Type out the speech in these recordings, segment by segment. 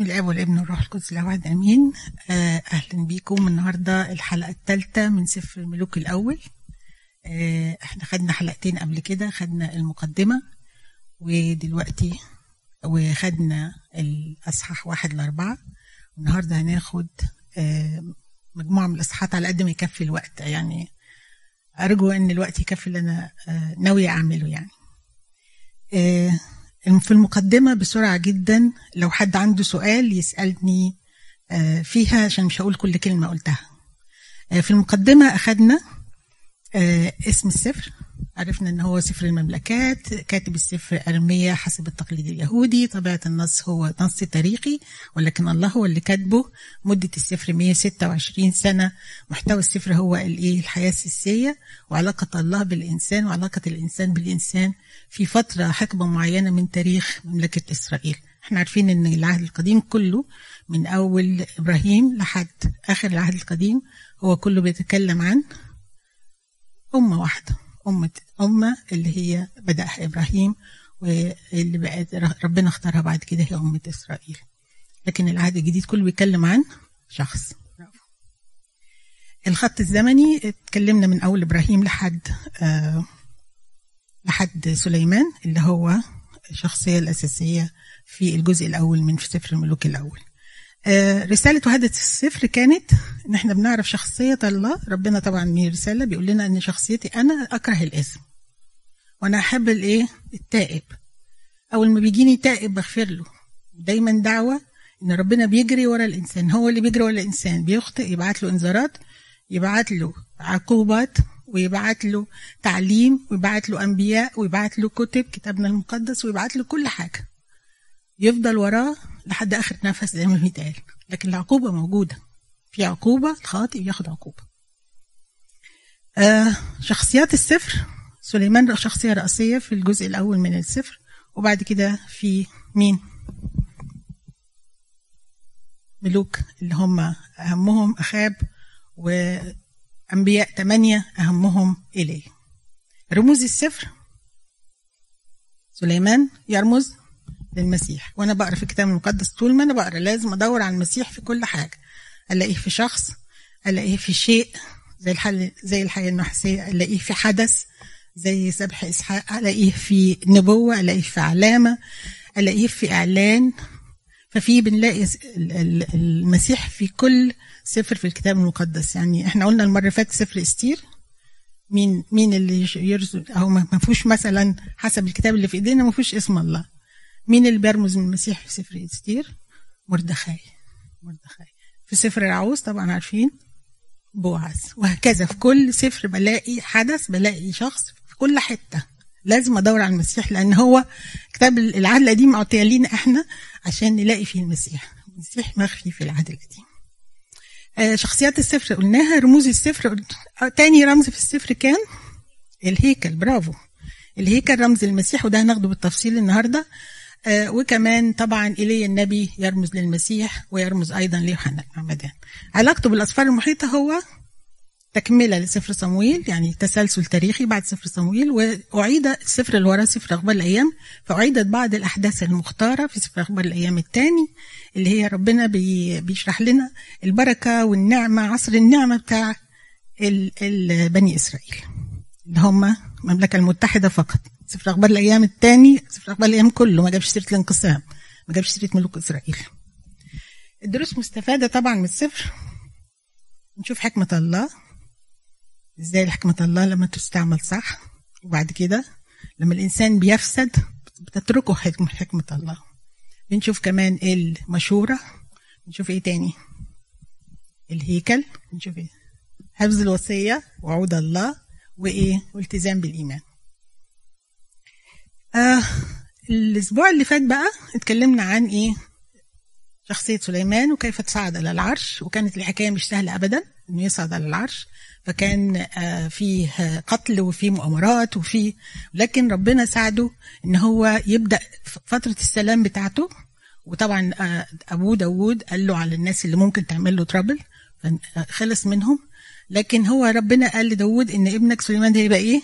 بسم الأب والابن والروح القدس الواحد أمين. آه، أهلا بيكم النهارده الحلقة الثالثه من سفر الملوك الأول. آه، إحنا خدنا حلقتين قبل كده خدنا المقدمة ودلوقتي وخدنا الأصحاح واحد لأربعة. النهارده هناخد آه، مجموعة من الأصحاحات على قد ما يكفي الوقت. يعني أرجو إن الوقت يكفي اللي أنا ناوية أعمله يعني. في المقدمة بسرعة جدا لو حد عنده سؤال يسألني فيها عشان مش هقول كل كلمة قلتها. في المقدمة أخدنا اسم السفر. عرفنا إن هو سفر المملكات كاتب السفر ارميا حسب التقليد اليهودي. طبيعة النص هو نص تاريخي ولكن الله هو اللي كاتبه. مدة السفر 126 سنة. محتوى السفر هو الايه الحياة السياسية. وعلاقة الله بالإنسان وعلاقة الإنسان بالإنسان في فترة حقبة معينة من تاريخ مملكة إسرائيل. إحنا عارفين إن العهد القديم كله من أول إبراهيم لحد آخر العهد القديم هو كله بيتكلم عن أمة واحدة أمة أمة اللي هي بدأها إبراهيم واللي بقت ربنا اختارها بعد كده هي أمة إسرائيل. لكن العهد الجديد كله بيتكلم عن شخص. الخط الزمني اتكلمنا من أول إبراهيم لحد آه لحد سليمان اللي هو الشخصية الأساسية في الجزء الأول من سفر الملوك الأول. رسالة وهدة السفر كانت ان إحنا بنعرف شخصية الله. ربنا طبعا من رسالة بيقول لنا إن شخصيتي أنا أكره الاسم وأنا احب الايه؟ التائب. اول ما بيجيني تائب بغفر له. دايما دعوة إن ربنا بيجري ورا الإنسان. هو اللي بيجري ورا الإنسان. بيخطئ يبعت له انذارات يبعت له عقوبات ويبعت له تعليم ويبعت له أنبياء ويبعت له كتب كتابنا المقدس ويبعت له كل حاجة. يفضل وراه لحد آخر نفس زي ما بيتقال. لكن العقوبة موجودة. في عقوبة الخاطئ ياخد عقوبة. آه شخصيات السفر. سليمان شخصية رئيسية في الجزء الأول من السفر وبعد كده في مين؟ ملوك اللي هم أهمهم أخاب وأنبياء ثمانيه أهمهم إليه. رموز السفر. سليمان يرمز للمسيح. وأنا بقرأ في الكتاب المقدس طول ما أنا بقرأ لازم أدور على المسيح في كل حاجة. ألاقيه في شخص ألاقيه في شيء زي الحل زي الحياة النحسية ألاقيه في حدث. زي ذبح إسحاق ألاقيه في نبوة ألاقيه في علامة ألاقيه في إعلان. ففي بنلاقي المسيح في كل سفر في الكتاب المقدس. يعني إحنا قلنا المرة اللي فاتت سفر إستير. مين مين اللي يرمز أو ما فيهوش مثلا حسب الكتاب اللي في إيدينا ما فيهوش اسم الله. مين اللي بيرمز من المسيح في سفر إستير؟ مردخاي مردخاي. في سفر راعوث طبعا عارفين بوعز وهكذا في كل سفر بلاقي حدث بلاقي شخص كل حتة. لازم أدور على المسيح لأن هو كتاب العهد القديم معطية لينا إحنا عشان نلاقي فيه المسيح. المسيح مخفي في العهد القديم آه شخصيات السفر قلناها رموز السفر تاني رمز في السفر كان الهيكل برافو. الهيكل رمز المسيح وده هناخده بالتفصيل النهارده. آه وكمان طبعا إيليا النبي يرمز للمسيح ويرمز أيضا ليوحنا المعمدان علاقته بالأسفار المحيطة هو تكملة لسفر صمويل يعني تسلسل تاريخي بعد سفر صمويل وأعيد السفر اللي سفر أخبار الأيام فأعيدت بعض الأحداث المختارة في سفر أخبار الأيام الثاني اللي هي ربنا بي بيشرح لنا البركة والنعمة عصر النعمة بتاع ال ال بني إسرائيل اللي هم المملكة المتحدة فقط. سفر أخبار الأيام الثاني سفر أخبار الأيام كله ما جابش سيرة الانقسام ما جابش سيرة ملوك إسرائيل. الدروس مستفادة طبعا من السفر. نشوف حكمة الله. إزاي حكمة الله لما تستعمل صح وبعد كده لما الإنسان بيفسد بتتركه حكمه حكمة الله. بنشوف كمان المشورة. بنشوف إيه تاني؟ الهيكل. بنشوف إيه؟ حفظ الوصية وعود الله وإيه؟ والتزام بالإيمان. آه الأسبوع اللي فات بقى اتكلمنا عن إيه؟ شخصية سليمان وكيف تصعد على العرش وكانت الحكاية مش سهلة أبدا. إنه يصعد على العرش فكان آه فيه قتل وفيه مؤامرات وفيه لكن ربنا ساعده إن هو يبدأ فترة السلام بتاعته. وطبعا آه أبوه داوود قال له على الناس اللي ممكن تعمل له ترابل خلص منهم. لكن هو ربنا قال لداوود إن ابنك سليمان ده يبقى إيه؟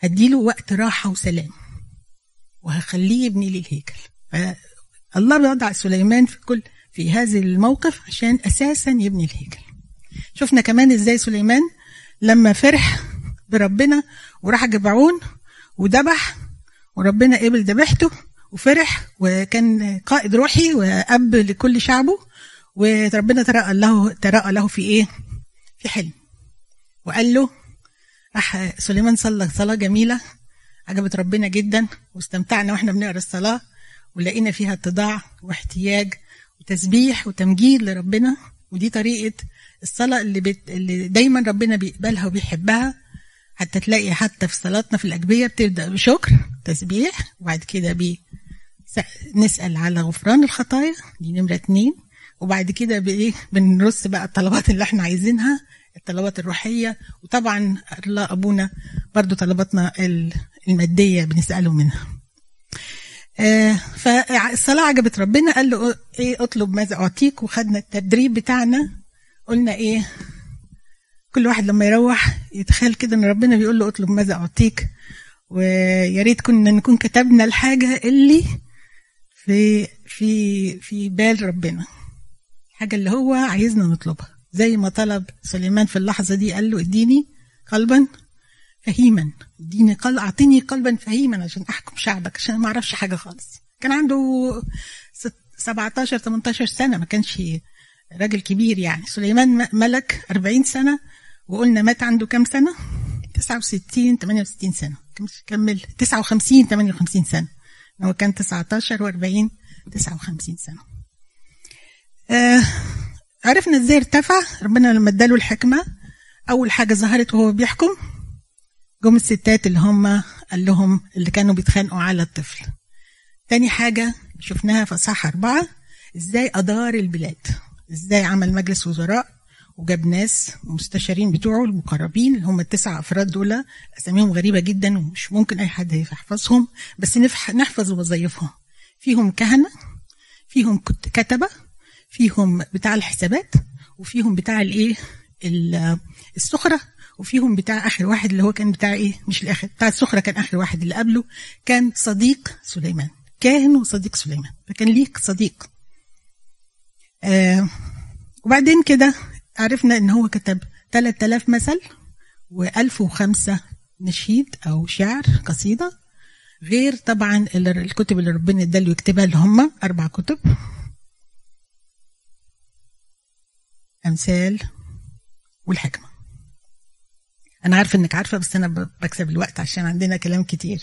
هديله وقت راحة وسلام وهخليه يبني لي الهيكل الله وضع سليمان في كل في هذا الموقف عشان أساسا يبني الهيكل. شفنا كمان إزاي سليمان لما فرح بربنا وراح جبعون وذبح وربنا قبل ذبيحته وفرح وكان قائد روحي وأب لكل شعبه وربنا ترأى له ترأى له في إيه؟ في حلم وقال له راح سليمان صلى صلاة جميلة عجبت ربنا جدا واستمتعنا وإحنا بنقرأ الصلاة ولقينا فيها اتضاع واحتياج وتسبيح وتمجيد لربنا ودي طريقة الصلاة اللي, بت... اللي دايما ربنا بيقبلها وبيحبها حتى تلاقي حتى في صلاتنا في الاجبيه بتبدأ بشكر تسبيح وبعد كده بي نسأل على غفران الخطايا دي نمرة اتنين. وبعد كده بايه بنرص بقى الطلبات اللي إحنا عايزينها الطلبات الروحية وطبعا الله أبونا برضو طلباتنا المادية بنسأله منها. آه فالصلاة عجبت ربنا قال له إيه اطلب ماذا أعطيك؟ وخدنا التدريب بتاعنا. قلنا إيه؟ كل واحد لما يروح يتخيل كده إن ربنا بيقول له اطلب ماذا أعطيك ويا ريت كنا نكون كتبنا الحاجة اللي في في في بال ربنا. الحاجة اللي هو عايزنا نطلبها. زي ما طلب سليمان في اللحظة دي قال له اديني قلبا فهيما. اديني قلب أعطيني قلبا فهيما عشان أحكم شعبك عشان ما أعرفش حاجة خالص. كان عنده 17 18 سنة ما كانش راجل كبير يعني. سليمان ملك 40 سنة وقلنا مات عنده كام سنة؟ 69 68 سنة. كمل. 59 58 سنة. هو كان 19 و40 59 سنة. آه عرفنا إزاي ارتفع. ربنا لما اداله الحكمة أول حاجة ظهرت وهو بيحكم جم الستات اللي هم قال لهم اللي كانوا بيتخانقوا على الطفل. تاني حاجة شفناها في صح أربعة إزاي أدار البلاد. إزاي عمل مجلس وزراء وجاب ناس مستشارين بتوعه المقربين اللي هم التسع أفراد دول أساميهم غريبة جدا ومش ممكن أي حد يحفظهم بس نحفظ وظيفهم فيهم كهنة فيهم كتبة فيهم بتاع الحسابات وفيهم بتاع الإيه السخرة وفيهم بتاع آخر واحد اللي هو كان بتاع إيه مش الآخر بتاع السخرة كان آخر واحد اللي قبله كان صديق سليمان كاهن وصديق سليمان. فكان ليك صديق. آه وبعدين كده عرفنا إن هو كتب 3000 مثل و1005 نشيد أو شعر قصيدة غير طبعا الكتب اللي ربنا اداله يكتبها اللي هم أربع كتب. أمثال والحكمة. أنا عارفة إنك عارفة بس أنا بكسب الوقت عشان عندنا كلام كتير.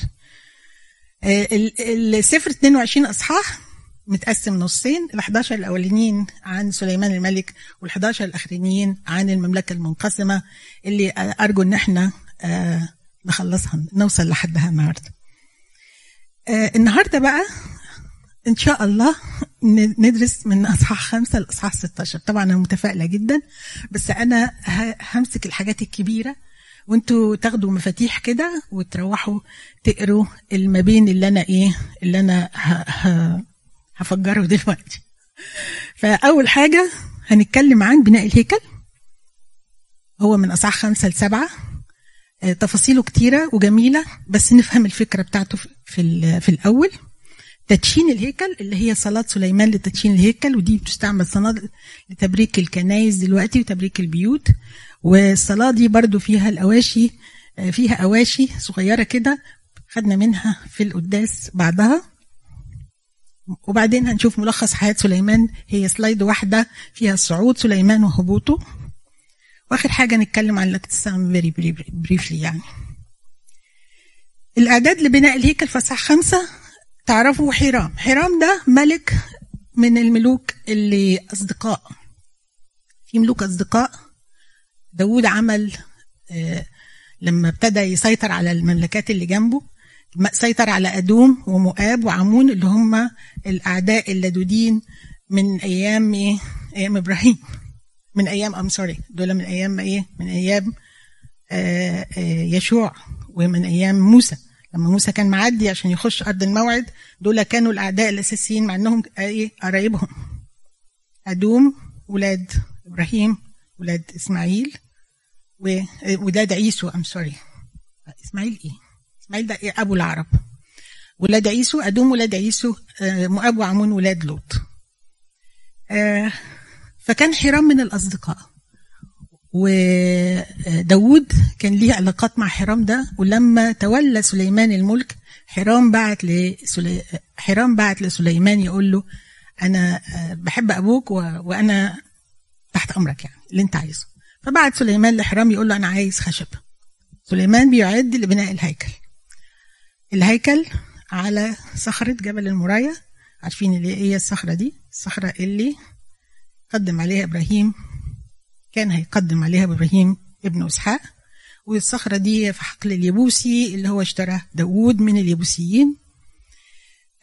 السفر 22 أصحاح متقسم نصين ال 11 الأولانيين عن سليمان الملك وال 11 الأخرانيين عن المملكة المنقسمة اللي أرجو إن إحنا نخلصها نوصل لحدها النهارده. النهارده بقى إن شاء الله ندرس من أصحاح خمسة لأصحاح 16 طبعا أنا متفائلة جدا بس أنا همسك الحاجات الكبيرة وأنتوا تاخدوا مفاتيح كده وتروحوا تقروا ما بين اللي أنا إيه اللي أنا هفجره دلوقتي. فأول حاجة هنتكلم عن بناء الهيكل. هو من أصحاح خمسة لسبعه تفاصيله كتيرة وجميلة بس نفهم الفكرة بتاعته في في الأول. تدشين الهيكل اللي هي صلاة سليمان لتدشين الهيكل ودي بتستعمل صلاة لتبريك الكنايس دلوقتي وتبريك البيوت. والصلاة دي برضو فيها الأواشي فيها أواشي صغيرة كده خدنا منها في القداس بعدها. وبعدين هنشوف ملخص حياة سليمان. هي slide واحدة فيها صعود سليمان وهبوطه. وآخر حاجة نتكلم عن الانقسام very briefly يعني. الإعداد لبناء الهيكل في إصحاح خمسة تعرفوا حيرام. حيرام ده ملك من الملوك اللي أصدقاء. في ملوك أصدقاء. داود عمل لما ابتدى يسيطر على المملكات اللي جنبه. سيطر على أدوم ومؤاب وعمون اللي هم الأعداء اللدودين من أيام إيه؟ أيام إبراهيم من أيام أم سوري دول من أيام إيه؟ من أيام آآ آآ يشوع ومن أيام موسى لما موسى كان معدي عشان يخش أرض الموعد دول كانوا الأعداء الأساسيين مع أنهم إيه قرايبهم أدوم ولاد إبراهيم ولاد إسماعيل وولاد عيسو أم سوري إسماعيل إيه؟ إسماعيل ده إيه؟ أبو العرب. ولاد عيسو أدوم ولاد عيسو آه، مؤاب وعمون ولاد لوط. آه، فكان حرام من الأصدقاء. وداود كان ليه علاقات مع حرام ده ولما تولى سليمان الملك حرام بعت لسلي... حرام بعت لسليمان يقول له أنا بحب أبوك. وأنا تحت أمرك يعني اللي أنت عايزه. فبعت سليمان لحرام يقول له أنا عايز خشب. سليمان بيعد لبناء الهيكل. الهيكل على صخرة جبل المراية عارفين اللي هي الصخرة دي؟ الصخرة اللي قدم عليها إبراهيم كان هيقدم عليها إبراهيم ابن إسحاق. والصخرة دي في حقل اليبوسي اللي هو اشتراه داوود من اليبوسيين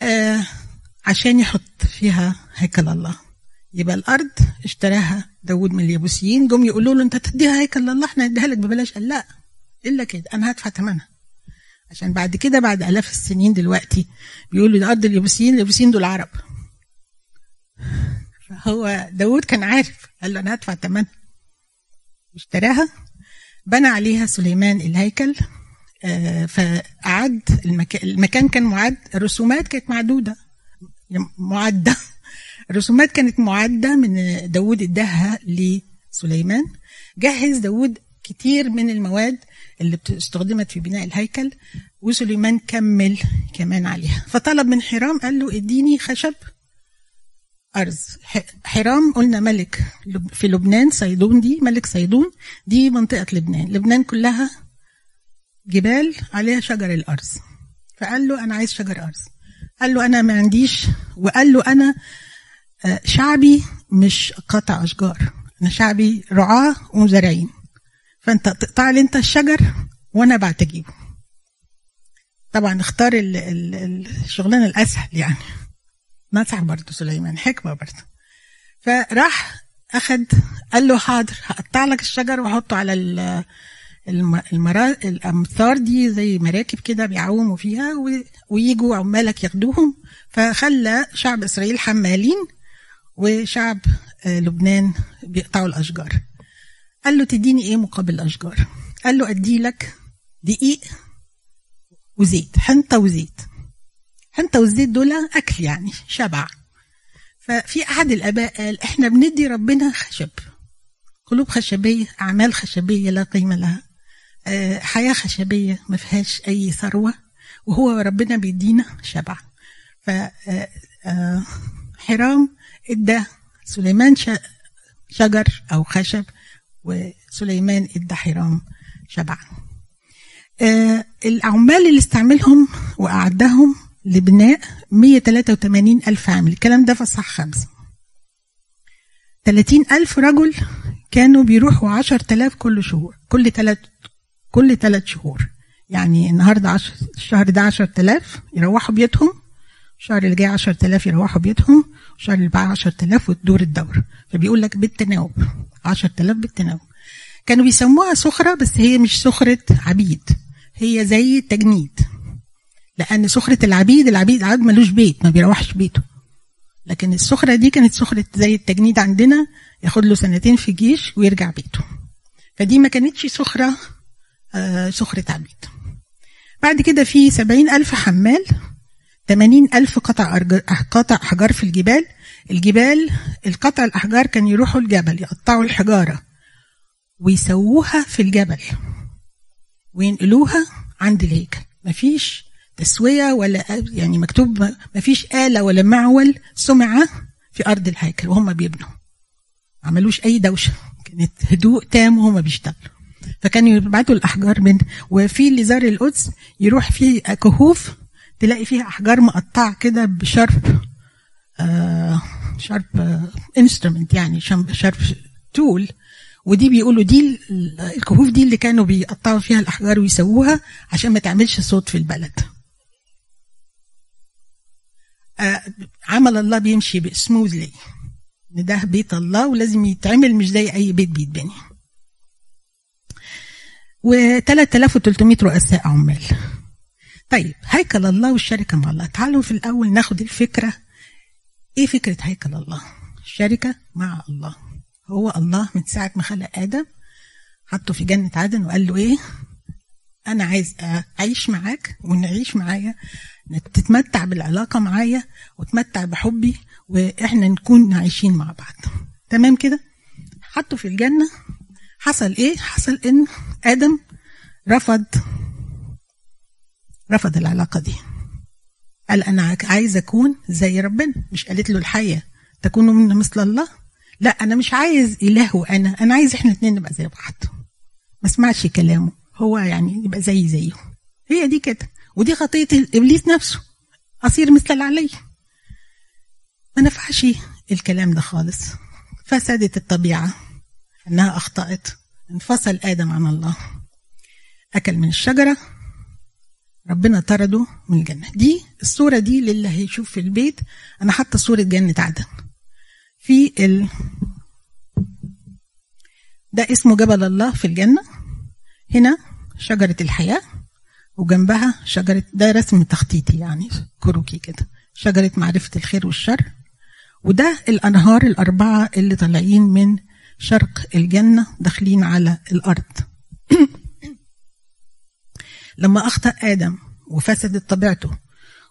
آه عشان يحط فيها هيكل الله. يبقى الأرض اشتراها داوود من اليبوسيين جم يقولوا له أنت تديها هيكل الله؟ إحنا نديها لك ببلاش. قال لا إلا كده أنا هدفع ثمنها. عشان بعد كده بعد آلاف السنين دلوقتي بيقولوا ده أرض اليبوسيين اليبوسيين دول عرب. فهو داوود كان عارف قال له أنا هدفع ثمنها اشتراها بنى عليها سليمان الهيكل آه، فأعد المكان, المكان كان معد الرسومات كانت معدودة معدة. الرسومات كانت معدة من داود اداها لسليمان. جهز داود كتير من المواد اللي استخدمت في بناء الهيكل وسليمان كمل كمان عليها. فطلب من حرام قال له اديني خشب أرز. حرام قلنا ملك في لبنان صيدون دي ملك صيدون دي منطقة لبنان. لبنان كلها جبال عليها شجر الأرز. فقال له أنا عايز شجر أرز. قال له أنا ما عنديش وقال له أنا آه، شعبي مش قطع أشجار. أنا شعبي رعاة ومزارعين فأنت تقطع لي أنت الشجر وأنا بعت أجيبه طبعا اختار الشغلانة الأسهل يعني. نصح برضه سليمان حكمة برضه. فراح أخد قال له حاضر هقطع لك الشجر وأحطه على المرا... الأمثار دي زي مراكب كده بيعوموا فيها ويجوا عمالك ياخدوهم. فخلى شعب إسرائيل حمالين وشعب آه، لبنان بيقطعوا الأشجار. قال له تديني إيه مقابل الأشجار؟ قال له أدي لك دقيق وزيت حنطة وزيت. حنطة والزيت دول أكل يعني شبع. ففي أحد الآباء قال إحنا بندي ربنا خشب. قلوب خشبية أعمال خشبية لا قيمة لها. آه، حياة خشبية ما فيهاش أي ثروة وهو ربنا بيدينا شبع. فحرام آه، إدى سليمان شجر أو خشب وسليمان ادى حرام شبع آه، العمال اللي استعملهم وأعدهم لبناء 183 ألف عامل. الكلام ده في الصح خمسة. 30 ألف رجل كانوا بيروحوا 10000 كل شهور كل ثلاث كل ثلاث شهور. يعني النهارده عشر الشهر ده 10000 يروحوا بيتهم الشهر اللي جاي 10000 يروحوا بيتهم الشهر اللي بعد 10000 وتدور الدورة فبيقول لك بالتناوب. 10000 بالتناوب كانوا بيسموها سخرة بس هي مش سخرة عبيد هي زي التجنيد لأن سخرة العبيد العبيد عبد ملوش بيت ما بيروحش بيته. لكن السخرة دي كانت سخرة زي التجنيد عندنا ياخد له سنتين في جيش ويرجع بيته. فدي ما كانتش سخرة آه سخرة عبيد. بعد كده في سبعين ألف حمال تمانين ألف قطع قطع أحجار في الجبال الجبال القطع الأحجار كان يروحوا الجبل يقطعوا الحجارة ويسووها في الجبل وينقلوها عند الهيكل. مفيش تسوية ولا يعني مكتوب ما فيش آلة ولا معول سمع في أرض الهيكل وهم بيبنوا. عملوش أي دوشة كانت هدوء تام وهم بيشتغلوا. فكانوا يبعتوا الأحجار من وفي اللي زار القدس يروح في كهوف تلاقي فيها أحجار مقطعة كده ب sharp آه sharp instrument يعني sharp tool ودي بيقولوا دي الكهوف دي اللي كانوا بيقطعوا فيها الأحجار ويسووها عشان ما تعملش صوت في البلد. آه، عمل الله بيمشي ب smoothly إن ده بيت الله ولازم يتعمل مش زي أي بيت بيتبني. و3300 رؤساء عمال. طيب هيكل الله والشركة مع الله. تعالوا في الأول ناخد الفكرة إيه فكرة هيكل الله؟ الشركة مع الله. هو الله من ساعة ما خلق آدم حطه في جنة عدن وقال له إيه؟ أنا عايز أعيش معاك ونعيش معايا تتمتع بالعلاقة معايا وتمتع بحبي وإحنا نكون عايشين مع بعض. تمام كده؟ حطوا في الجنة. حصل إيه؟ حصل إن آدم رفض رفض العلاقة دي. قال أنا عايز أكون زي ربنا. مش قالت له الحيه تكونوا من مثل الله؟ لا أنا مش عايز إله وأنا أنا عايز إحنا الاثنين نبقى زي بعض. ما اسمعش كلامه. هو يعني يبقى زي زيه. هي دي كده. ودي خطية إبليس نفسه. اصير مثل العلي ما نفعش الكلام ده خالص. فسدت الطبيعة. إنها أخطأت. انفصل آدم عن الله. أكل من الشجرة. ربنا طرده من الجنة. دي الصورة دي للي هيشوف في البيت. أنا حاطة صورة جنة عدن. في ال... ده اسمه جبل الله في الجنة. هنا شجرة الحياة وجنبها شجرة ده رسم تخطيطي يعني كروكي كده. شجرة معرفة الخير والشر. وده الأنهار الأربعة اللي طالعين من شرق الجنة داخلين على الأرض. لما أخطأ آدم وفسدت طبيعته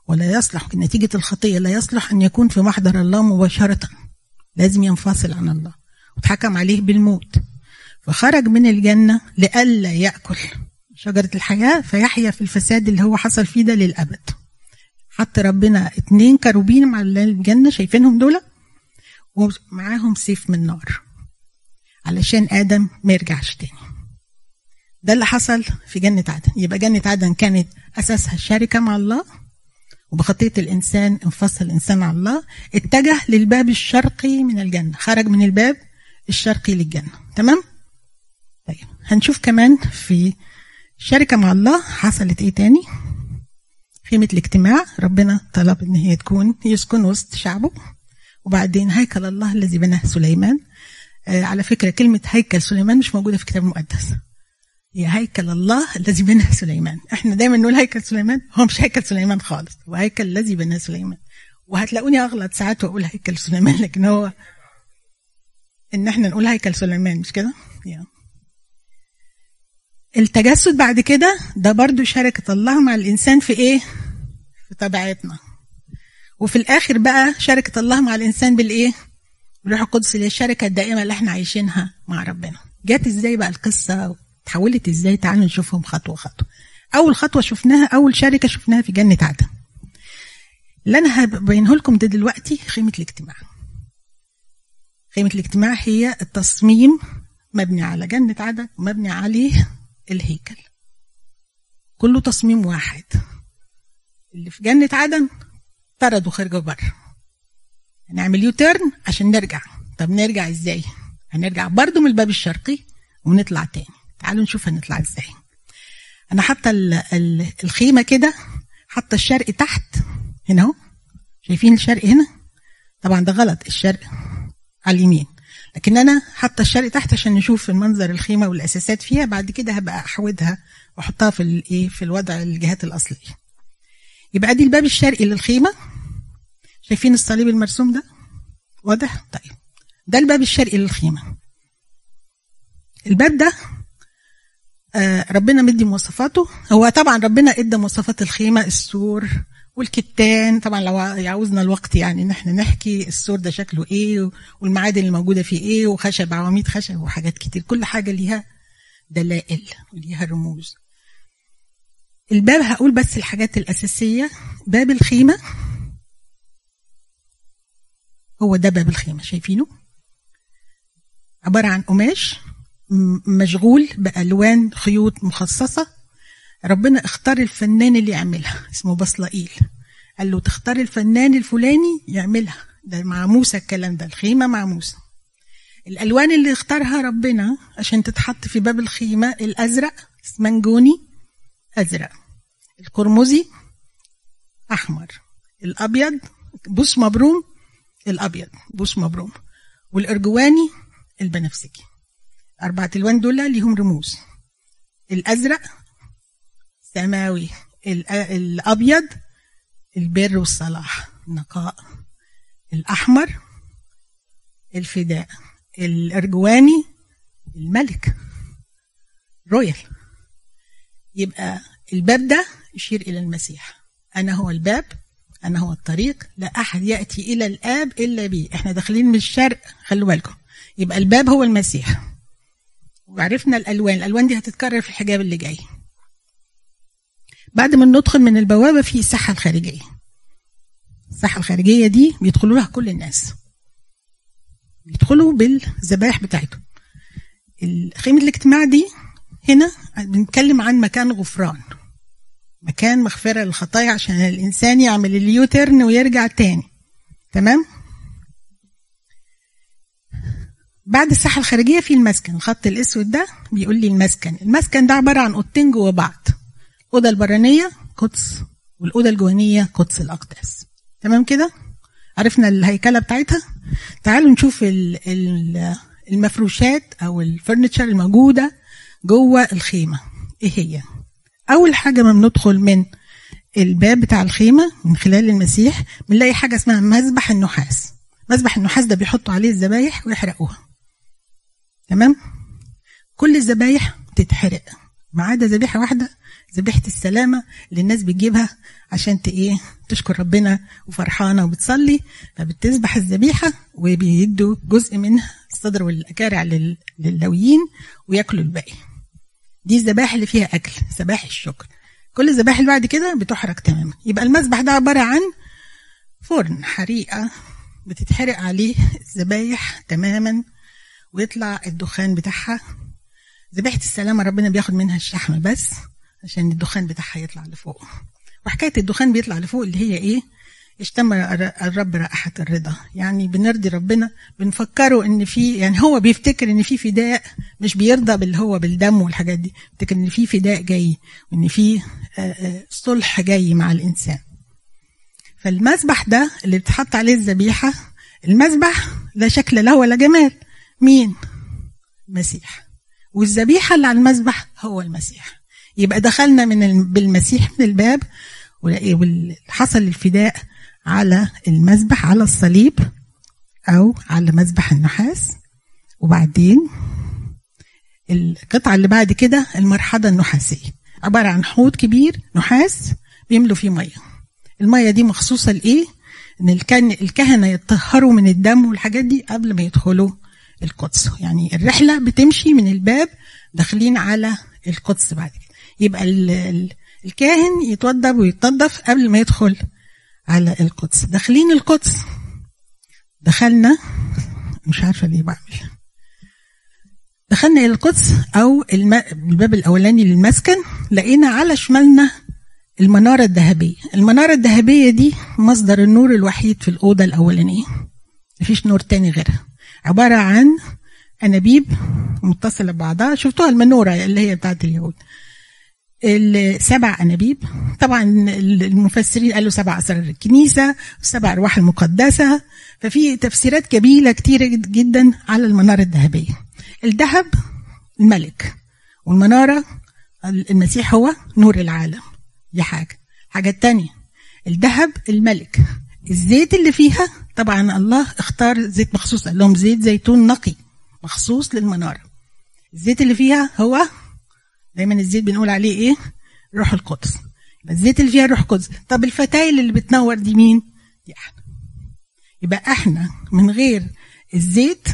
ولا يصلح نتيجة الخطية لا يصلح أن يكون في محضر الله مباشرة. لازم ينفصل عن الله واتحكم عليه بالموت. فخرج من الجنة لئلا يأكل. شجرة الحياة فيحيا في الفساد اللي هو حصل فيه ده للأبد. حط ربنا اتنين كروبين مع الجنة شايفينهم دول؟ ومعاهم سيف من نار علشان آدم ما يرجعش تاني. ده اللي حصل في جنة عدن. يبقى جنة عدن كانت أساسها شركة مع الله وبخطية الإنسان انفصل الإنسان عن الله اتجه للباب الشرقي من الجنة خرج من الباب الشرقي للجنة. تمام؟ طيب هنشوف كمان في شركة مع الله حصلت إيه تاني؟ خيمة الاجتماع ربنا طلب إن هي تكون يسكن وسط شعبه. وبعدين هيكل الله الذي بناه سليمان. آه على فكرة كلمة هيكل سليمان مش موجودة في الكتاب المقدس. هي هيكل الله الذي بناه سليمان. إحنا دايما نقول هيكل سليمان هو مش هيكل سليمان خالص. هو هيكل الذي بناه سليمان. وهتلاقوني أغلط ساعات وأقول هيكل سليمان لكن هو إن إحنا نقول هيكل سليمان مش كده. التجسد بعد كده ده برضو شركة الله مع الإنسان في إيه؟ في طبيعتنا. وفي الآخر بقى شركة الله مع الإنسان بالإيه؟ الروح القدس اللي هي الشركة الدائمة اللي إحنا عايشينها مع ربنا. جت إزاي بقى القصة؟ تحولت إزاي تعالوا نشوفهم خطوة خطوة. أول خطوة شفناها أول شركة شفناها في جنة عدن. اللي أنا هبينه لكم ده دلوقتي خيمة الاجتماع. خيمة الاجتماع هي التصميم مبني على جنة عدن ومبني عليه الهيكل. كله تصميم واحد. اللي في جنة عدن طردوا خرجوا بره هنعمل يو تيرن عشان نرجع. طب نرجع إزاي؟ هنرجع برضو من الباب الشرقي ونطلع تاني. تعالوا نشوف هنطلع إزاي. أنا حاطة الخيمة كده حاطة الشرق تحت هنا أهو. شايفين الشرق هنا؟ طبعا ده غلط الشرق على اليمين. لكن أنا حاطة الشرق تحت عشان نشوف المنظر الخيمة والأساسات فيها. بعد كده هبقى أحودها وأحطها في الايه في الوضع الجهات الأصلية. يبقى دي الباب الشرقي للخيمة. شايفين الصليب المرسوم ده؟ واضح؟ طيب. ده الباب الشرقي للخيمة. الباب ده ربنا مدي مواصفاته. هو طبعا ربنا إدى مواصفات الخيمة السور والكتان. طبعا لو يعوزنا الوقت يعني إن إحنا نحكي السور ده شكله إيه والمعادن اللي موجودة فيه إيه وخشب عواميد خشب وحاجات كتير. كل حاجة ليها دلائل وليها رموز. الباب هقول بس الحاجات الأساسية. باب الخيمة هو ده باب الخيمة شايفينه؟ عبارة عن قماش. مشغول بألوان خيوط مخصصة. ربنا اختار الفنان اللي يعملها اسمه بصلائيل. قال له تختار الفنان الفلاني يعملها. ده مع موسى الكلام ده الخيمة مع موسى الألوان اللي اختارها ربنا عشان تتحط في باب الخيمة الأزرق اسمنجوني أزرق. القرمزي أحمر. الأبيض بوس مبروم الأبيض بوس مبروم. والأرجواني البنفسجي. أربعة الوان دول ليهم رموز. الأزرق سماوي. الأبيض البر والصلاح. النقاء. الأحمر الفداء. الأرجواني الملك. رويال. يبقى الباب ده يشير إلى المسيح. أنا هو الباب أنا هو الطريق. لا أحد يأتي إلى الآب إلا بي. إحنا داخلين من الشرق خلوا بالكم. يبقى الباب هو المسيح. وعرفنا الألوان. الألوان دي هتتكرر في الحجاب اللي جاي. بعد ما ندخل من البوابة في الساحة الخارجية. الساحة الخارجية دي بيدخلوا لها كل الناس. بيدخلوا بالذبائح بتاعتهم. خيمة الاجتماع دي هنا بنتكلم عن مكان غفران. مكان مغفرة للخطايا عشان الإنسان يعمل اليوترن ويرجع تاني. تمام؟ بعد الساحة الخارجية في المسكن الخط الأسود ده بيقول لي المسكن. المسكن ده عبارة عن أوضتين جوه بعض. الأوضة البرانية قدس والأوضة الجوانية قدس الأقداس. تمام كده؟ عرفنا الهيكلة بتاعتها. تعالوا نشوف المفروشات أو الفرنتشر الموجودة جوه الخيمة. إيه هي؟ أول حاجة ما بندخل من الباب بتاع الخيمة من خلال المسيح بنلاقي حاجة اسمها مذبح النحاس. مذبح النحاس ده بيحطوا عليه الذبايح ويحرقوها. تمام؟ كل الذبايح تتحرق. ما عدا ذبيحة واحدة ذبيحة السلامة اللي الناس بتجيبها عشان إيه تشكر ربنا وفرحانة وبتصلي فبتذبح الذبيحة وبيدوا جزء منها الصدر والأكارع للويين وياكلوا الباقي. دي الذبائح اللي فيها أكل ذبائح الشكر. كل الذبائح اللي بعد كده بتحرق تماما. يبقى المذبح ده عبارة عن فرن حريقة بتتحرق عليه الذبايح تماما. ويطلع الدخان بتاعها. ذبيحة السلامة ربنا بياخد منها الشحم بس عشان الدخان بتاعها يطلع لفوق. وحكاية الدخان بيطلع لفوق اللي هي إيه؟ اشتم الرب رائحة الرضا. يعني بنرضي ربنا بنفكره إن في يعني هو بيفتكر إن في فداء مش بيرضى باللي هو بالدم والحاجات دي. بيفتكر إن في فداء جاي وإن في صلح جاي مع الإنسان. فالمذبح ده اللي بتحط عليه الذبيحة المذبح لا شكل له ولا جمال. مين؟ المسيح. والذبيحة اللي على المذبح هو المسيح. يبقى دخلنا من بالمسيح من الباب وحصل الفداء على المذبح على الصليب أو على مذبح النحاس. وبعدين القطعة اللي بعد كده المرحضة النحاسية. عبارة عن حوض كبير نحاس بيملوا فيه مية. المية دي مخصوصة لإيه؟ إن الكهنة يتطهروا من الدم والحاجات دي قبل ما يدخلوا القدس. يعني الرحلة بتمشي من الباب داخلين على القدس بعد كده. يبقى الكاهن يتوضب ويتنضف قبل ما يدخل على القدس. داخلين القدس. دخلنا. مش عارفة ليه بعمل. دخلنا إلى القدس أو الباب الأولاني للمسكن لقينا على شمالنا المنارة الذهبية. المنارة الذهبية دي مصدر النور الوحيد في الأوضة الأولانية. مفيش نور تاني غيرها. عبارة عن أنابيب متصلة ببعضها. شفتوها المنورة اللي هي بتاعت اليهود. السبع أنابيب. طبعا المفسرين قالوا سبع أسرار الكنيسة والسبع أرواح المقدسة. ففي تفسيرات جميلة كتيرة جدا على المنارة الذهبية. الذهب الملك والمنارة المسيح هو نور العالم. دي حاجة. الحاجة التانية الذهب الملك. الزيت اللي فيها طبعا الله اختار زيت مخصوص قال لهم زيت زيتون نقي مخصوص للمنارة. الزيت اللي فيها هو دايما الزيت بنقول عليه إيه؟ روح القدس. الزيت اللي فيها روح القدس. طب الفتايل اللي بتنور دي مين؟ دي إحنا. يبقى إحنا من غير الزيت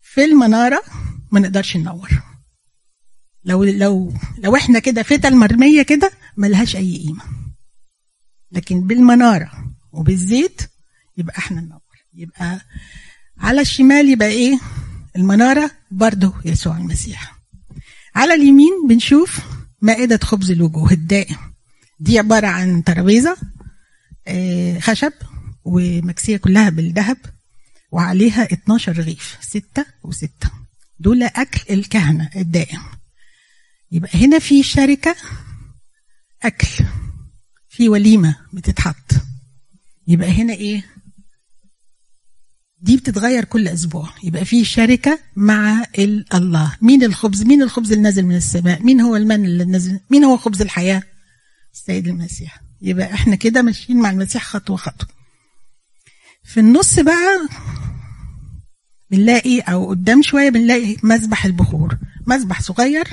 في المنارة ما نقدرش ننور. لو لو لو إحنا كده فتل مرمية كده ملهاش أي قيمة. لكن بالمنارة وبالزيت يبقى إحنا ننور يبقى على الشمال يبقى إيه؟ المنارة برضه يسوع المسيح. على اليمين بنشوف مائدة خبز الوجوه الدائم. دي عبارة عن ترابيزة خشب ومكسية كلها بالذهب وعليها 12 رغيف ستة وستة. دول أكل الكهنة الدائم. يبقى هنا في شركة أكل في وليمة بتتحط. يبقى هنا إيه؟ دي بتتغير كل أسبوع. يبقى في شركة مع الله. مين الخبز؟ مين الخبز اللي نازل من السماء؟ مين هو المن اللي نازل؟ مين هو خبز الحياة؟ السيد المسيح. يبقى إحنا كده ماشيين مع المسيح خطوة خطوة. في النص بقى بنلاقي أو قدام شوية بنلاقي مذبح البخور. مذبح صغير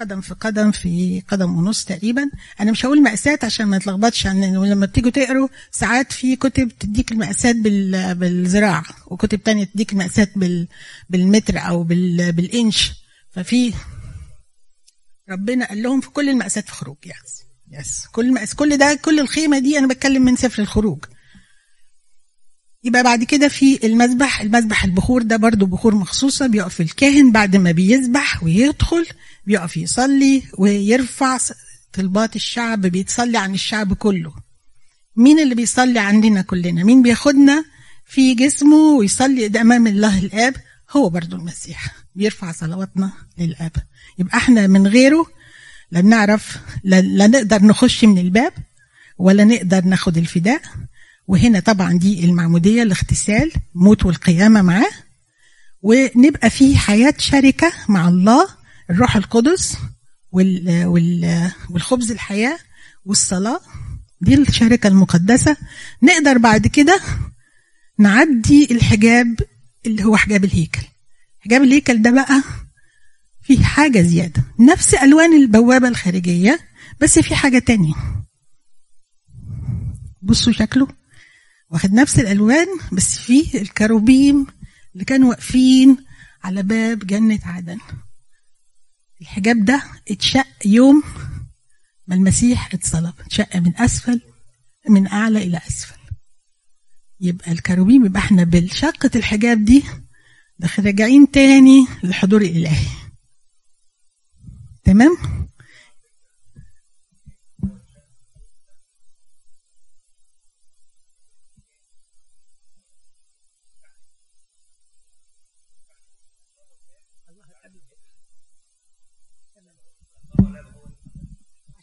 قدم في قدم في قدم ونص تقريبا. أنا مش هقول مقاسات عشان ما تلخبطش عن لما بتيجوا تقروا ساعات في كتب تديك المقاسات بال... بالذراع وكتب تانية تديك المقاسات بال... بالمتر أو بال... بالإنش. ففي ربنا قال لهم في كل المقاسات في خروج يس يس. كل كل ده كل الخيمة دي أنا بتكلم من سفر الخروج. يبقى بعد كده في المذبح المذبح البخور ده برضو بخور مخصوصة بيقف الكاهن بعد ما بيذبح ويدخل بيقف يصلي ويرفع طلبات الشعب بيتصلي عن الشعب كله. مين اللي بيصلي عندنا كلنا؟ مين بياخدنا في جسمه ويصلي امام الله الآب؟ هو برضو المسيح. بيرفع صلواتنا للآب. يبقى إحنا من غيره لا نعرف لا, لا نقدر نخش من الباب ولا نقدر ناخد الفداء. وهنا طبعا دي المعمودية الاغتسال موت والقيامة معاه. ونبقى في حياة شركة مع الله الروح القدس وال وال والخبز الحياة والصلاة. دي الشركة المقدسة. نقدر بعد كده نعدي الحجاب اللي هو حجاب الهيكل. حجاب الهيكل ده بقى في حاجة زيادة. نفس ألوان البوابة الخارجية بس في حاجة تانية. بصوا شكله. واخد نفس الألوان بس فيه الكروبيم اللي كانوا واقفين على باب جنة عدن. الحجاب ده اتشق يوم ما المسيح اتصلب. اتشق من أسفل من أعلى إلى أسفل. يبقى الكروبيم يبقى إحنا بالشقة الحجاب دي راجعين تاني للحضور الإلهي. تمام؟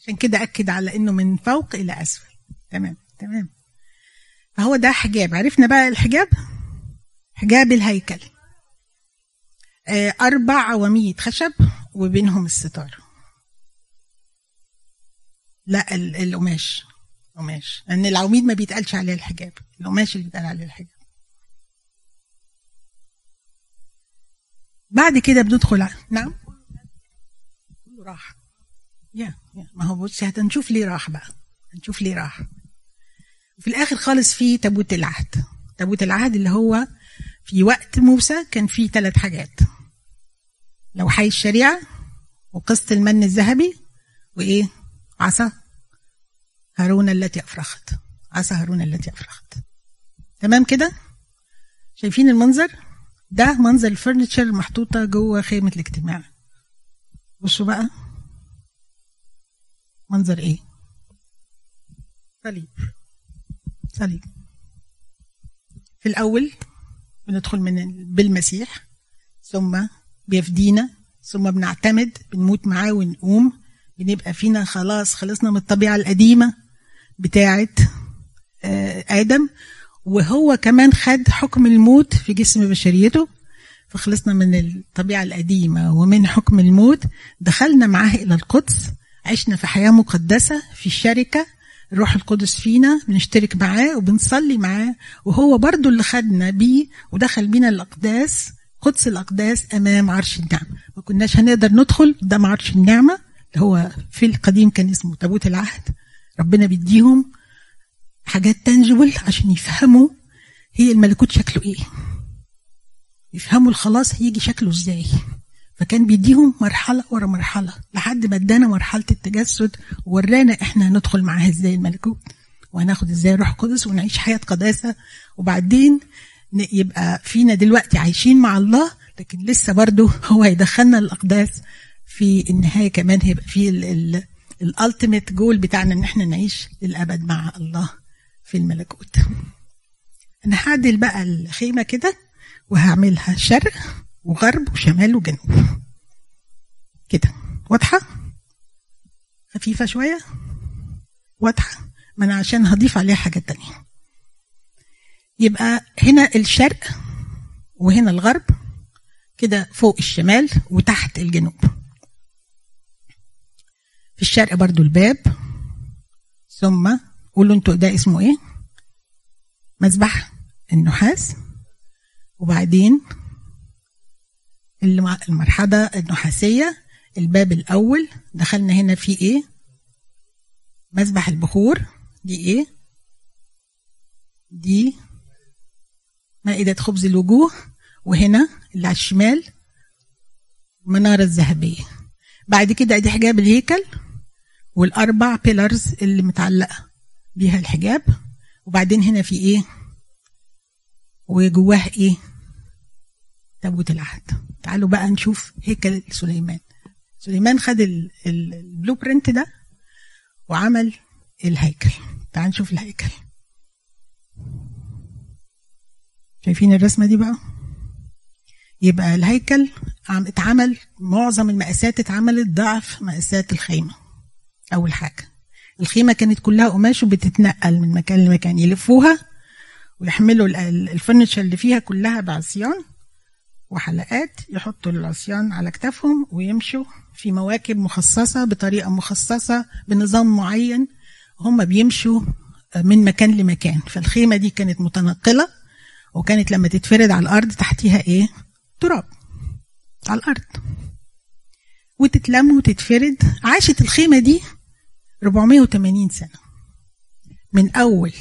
عشان كده أكد على إنه من فوق إلى أسفل. تمام تمام. فهو ده حجاب. عرفنا بقى الحجاب؟ حجاب الهيكل. أربع عواميد خشب وبينهم الستار. لا القماش. قماش. لأن العواميد ما بيتقالش عليها الحجاب. القماش اللي بيتقال عليه الحجاب. بعد كده بندخل نعم؟ كله راح يا ما هو بصي هنشوف ليه راح بقى. هنشوف ليه راح. وفي الآخر خالص في تابوت العهد. تابوت العهد اللي هو في وقت موسى كان فيه ثلاث حاجات. لوحي الشريعة وقسط المن الذهبي وإيه؟ عصا هارون التي أفرخت. عصا هارون التي أفرخت. تمام كده؟ شايفين المنظر؟ ده منظر الفرنتشر محطوطة جوه خيمة الاجتماع. بصوا بقى. منظر إيه؟ صليب صليب في الأول بندخل من بالمسيح ثم بيفدينا ثم بنعتمد بنموت معاه ونقوم بنبقى فينا خلاص خلصنا من الطبيعة القديمة بتاعة آدم. وهو كمان خد حكم الموت في جسم بشريته فخلصنا من الطبيعة القديمة ومن حكم الموت دخلنا معاه إلى القدس عشنا في حياة مقدسة في الشركة الروح القدس فينا بنشترك معاه وبنصلي معاه وهو برضو اللي خدنا بيه ودخل بينا الأقداس قدس الأقداس أمام عرش النعمة. ما كناش هنقدر ندخل قدام عرش النعمة اللي هو في القديم كان اسمه تابوت العهد. ربنا بيديهم حاجات تنجبل عشان يفهموا هي الملكوت شكله إيه. يفهموا الخلاص هيجي شكله إزاي. فكان بيديهم مرحلة ورا مرحلة لحد ما ادانا مرحلة التجسد وورانا إحنا هندخل معاها إزاي الملكوت وهناخد إزاي روح قدس ونعيش حياة قداسة وبعدين يبقى فينا دلوقتي عايشين مع الله لكن لسه برضه هو هيدخلنا الأقداس في النهاية كمان هيبقى في الالتيميت جول بتاعنا إن إحنا نعيش للأبد مع الله في الملكوت. أنا هعدل بقى الخيمة كده وهعملها شرق. وغرب وشمال وجنوب. كده. واضحة؟ خفيفة شوية؟ واضحة. ما أنا عشان هضيف عليها حاجة تانية. يبقى هنا الشرق وهنا الغرب كده فوق الشمال وتحت الجنوب. في الشرق برضو الباب. ثم قولوا أنتوا ده اسمه إيه؟ مذبح النحاس. وبعدين المرحلة النحاسية الباب الأول. دخلنا هنا في إيه؟ مذبح البخور. دي إيه؟ دي مائدة خبز الوجوه. وهنا اللي على الشمال المنارة الذهبية. بعد كده أدي حجاب الهيكل والأربع بيلرز اللي متعلقة بيها الحجاب. وبعدين هنا في إيه؟ وجواه إيه؟ تابوت العهد. تعالوا بقى نشوف هيكل سليمان. سليمان خد البلو برنت ده وعمل الهيكل. تعالوا نشوف الهيكل. شايفين الرسمة دي بقى؟ يبقى الهيكل عم اتعمل معظم المقاسات اتعملت ضعف مقاسات الخيمة. أول حاجة. الخيمة كانت كلها قماش وبتتنقل من مكان لمكان يلفوها ويحملوا الفرنتشر اللي فيها كلها بعصيان. وحلقات يحطوا العصيان على كتافهم ويمشوا في مواكب مخصصة بطريقة مخصصة بنظام معين. هم بيمشوا من مكان لمكان. فالخيمة دي كانت متنقلة وكانت لما تتفرد على الأرض تحتيها إيه؟ تراب. على الأرض. وتتلم وتتفرد. عاشت الخيمة دي 480 سنة. من أول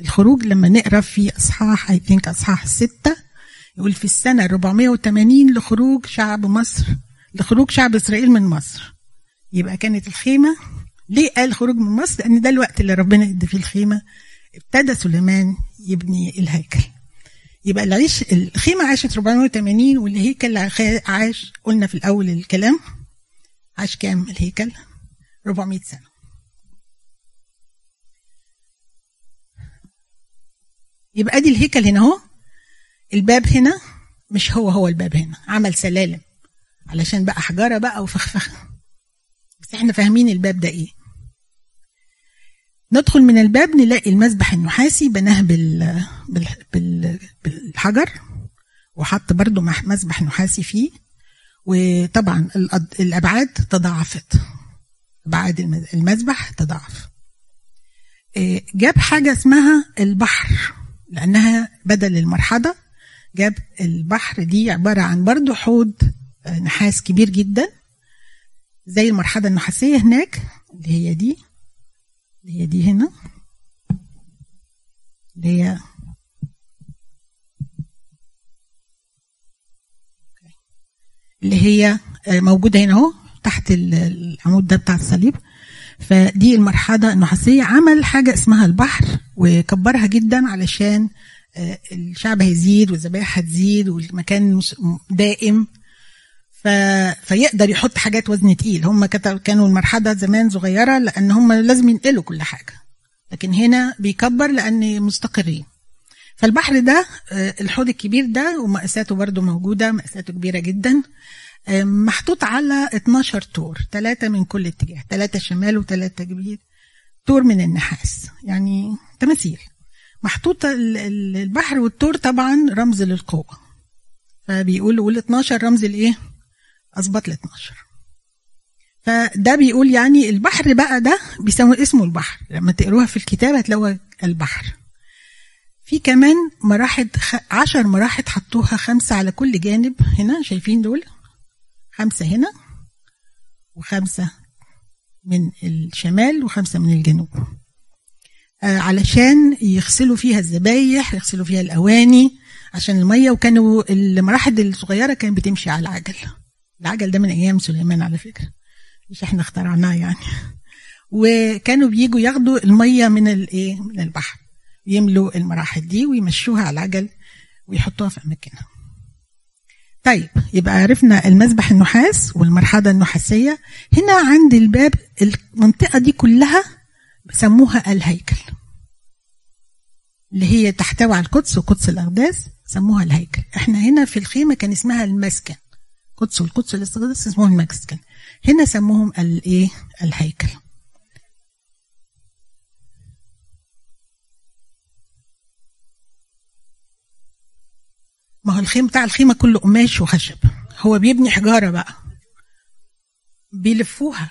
الخروج لما نقرأ في أصحاح اي ثينك أصحاح ستة يقول في السنة 480 لخروج شعب مصر لخروج شعب إسرائيل من مصر. يبقى كانت الخيمة. ليه قال خروج من مصر؟ لأن ده الوقت اللي ربنا ادى فيه الخيمة. ابتدى سليمان يبني الهيكل. يبقى العيش الخيمة عاشت 480 والهيكل عاش قلنا في الأول الكلام عاش كام الهيكل؟ 400 سنة. يبقى دي الهيكل هنا أهو. الباب هنا مش هو هو الباب هنا. عمل سلالم. علشان بقى حجارة بقى وفخفخ بس إحنا فاهمين الباب ده إيه. ندخل من الباب نلاقي المسبح النحاسي بناه بال... بال... بال... بالحجر. وحط برضو مسبح نحاسي فيه. وطبعا الأبعاد تضاعفت. أبعاد المسبح تضاعف. جاب حاجة اسمها البحر. لأنها بدل المرحضة جاب البحر دي عبارة عن برضو حوض نحاس كبير جدا زي المرحضه النحاسية هناك اللي هي دي اللي هي دي هنا اللي هي اللي هي موجودة هنا أهو تحت العمود ده بتاع الصليب. فدي المرحلة النحاسية عمل حاجة اسمها البحر وكبرها جدا علشان الشعب هيزيد والذبائح هتزيد والمكان دائم. ف... فيقدر يحط حاجات وزن تقيل. هم كانوا المرحلة زمان صغيرة لأن هم لازم ينقلوا كل حاجة. لكن هنا بيكبر لأن مستقرين. فالبحر ده الحوض الكبير ده ومقاساته برضو موجودة مقاساته كبيرة جدا. محطوط على 12 تور ثلاثة من كل اتجاه ثلاثة شمال وثلاثة جنوب تور من النحاس. يعني تماثيل. محطوط البحر والتور طبعا رمز للقوة. فبيقول وال 12 رمز الايه؟ اظبط ل 12 فده بيقول يعني البحر بقى ده بيسموا اسمه البحر. لما تقروها في الكتاب هتلاقوها البحر. في كمان مراحل عشر مراحل حطوها خمسة على كل جانب هنا شايفين دول؟ خمسة هنا وخمسة من الشمال وخمسة من الجنوب. علشان يغسلوا فيها الذبايح يغسلوا فيها الأواني عشان المية وكانوا المراحل الصغيرة كانت بتمشي على العجل. العجل ده من أيام سليمان على فكرة مش إحنا اخترعناه يعني. وكانوا بيجوا ياخدوا المية من الايه من البحر يملوا المراحل دي ويمشوها على العجل ويحطوها في أماكنها. طيب يبقى عرفنا المذبح النحاس والمرحلة النحاسية. هنا عند الباب المنطقة دي كلها سموها الهيكل. اللي هي تحتوي على القدس وقدس الأقداس سموها الهيكل. إحنا هنا في الخيمة كان اسمها المسكن. قدس والقدس الاستقداس اسمهم المسكن. هنا سموهم الايه الهيكل. ما هو الخيم بتاع الخيمة كله قماش وخشب. هو بيبني حجارة بقى. بيلفوها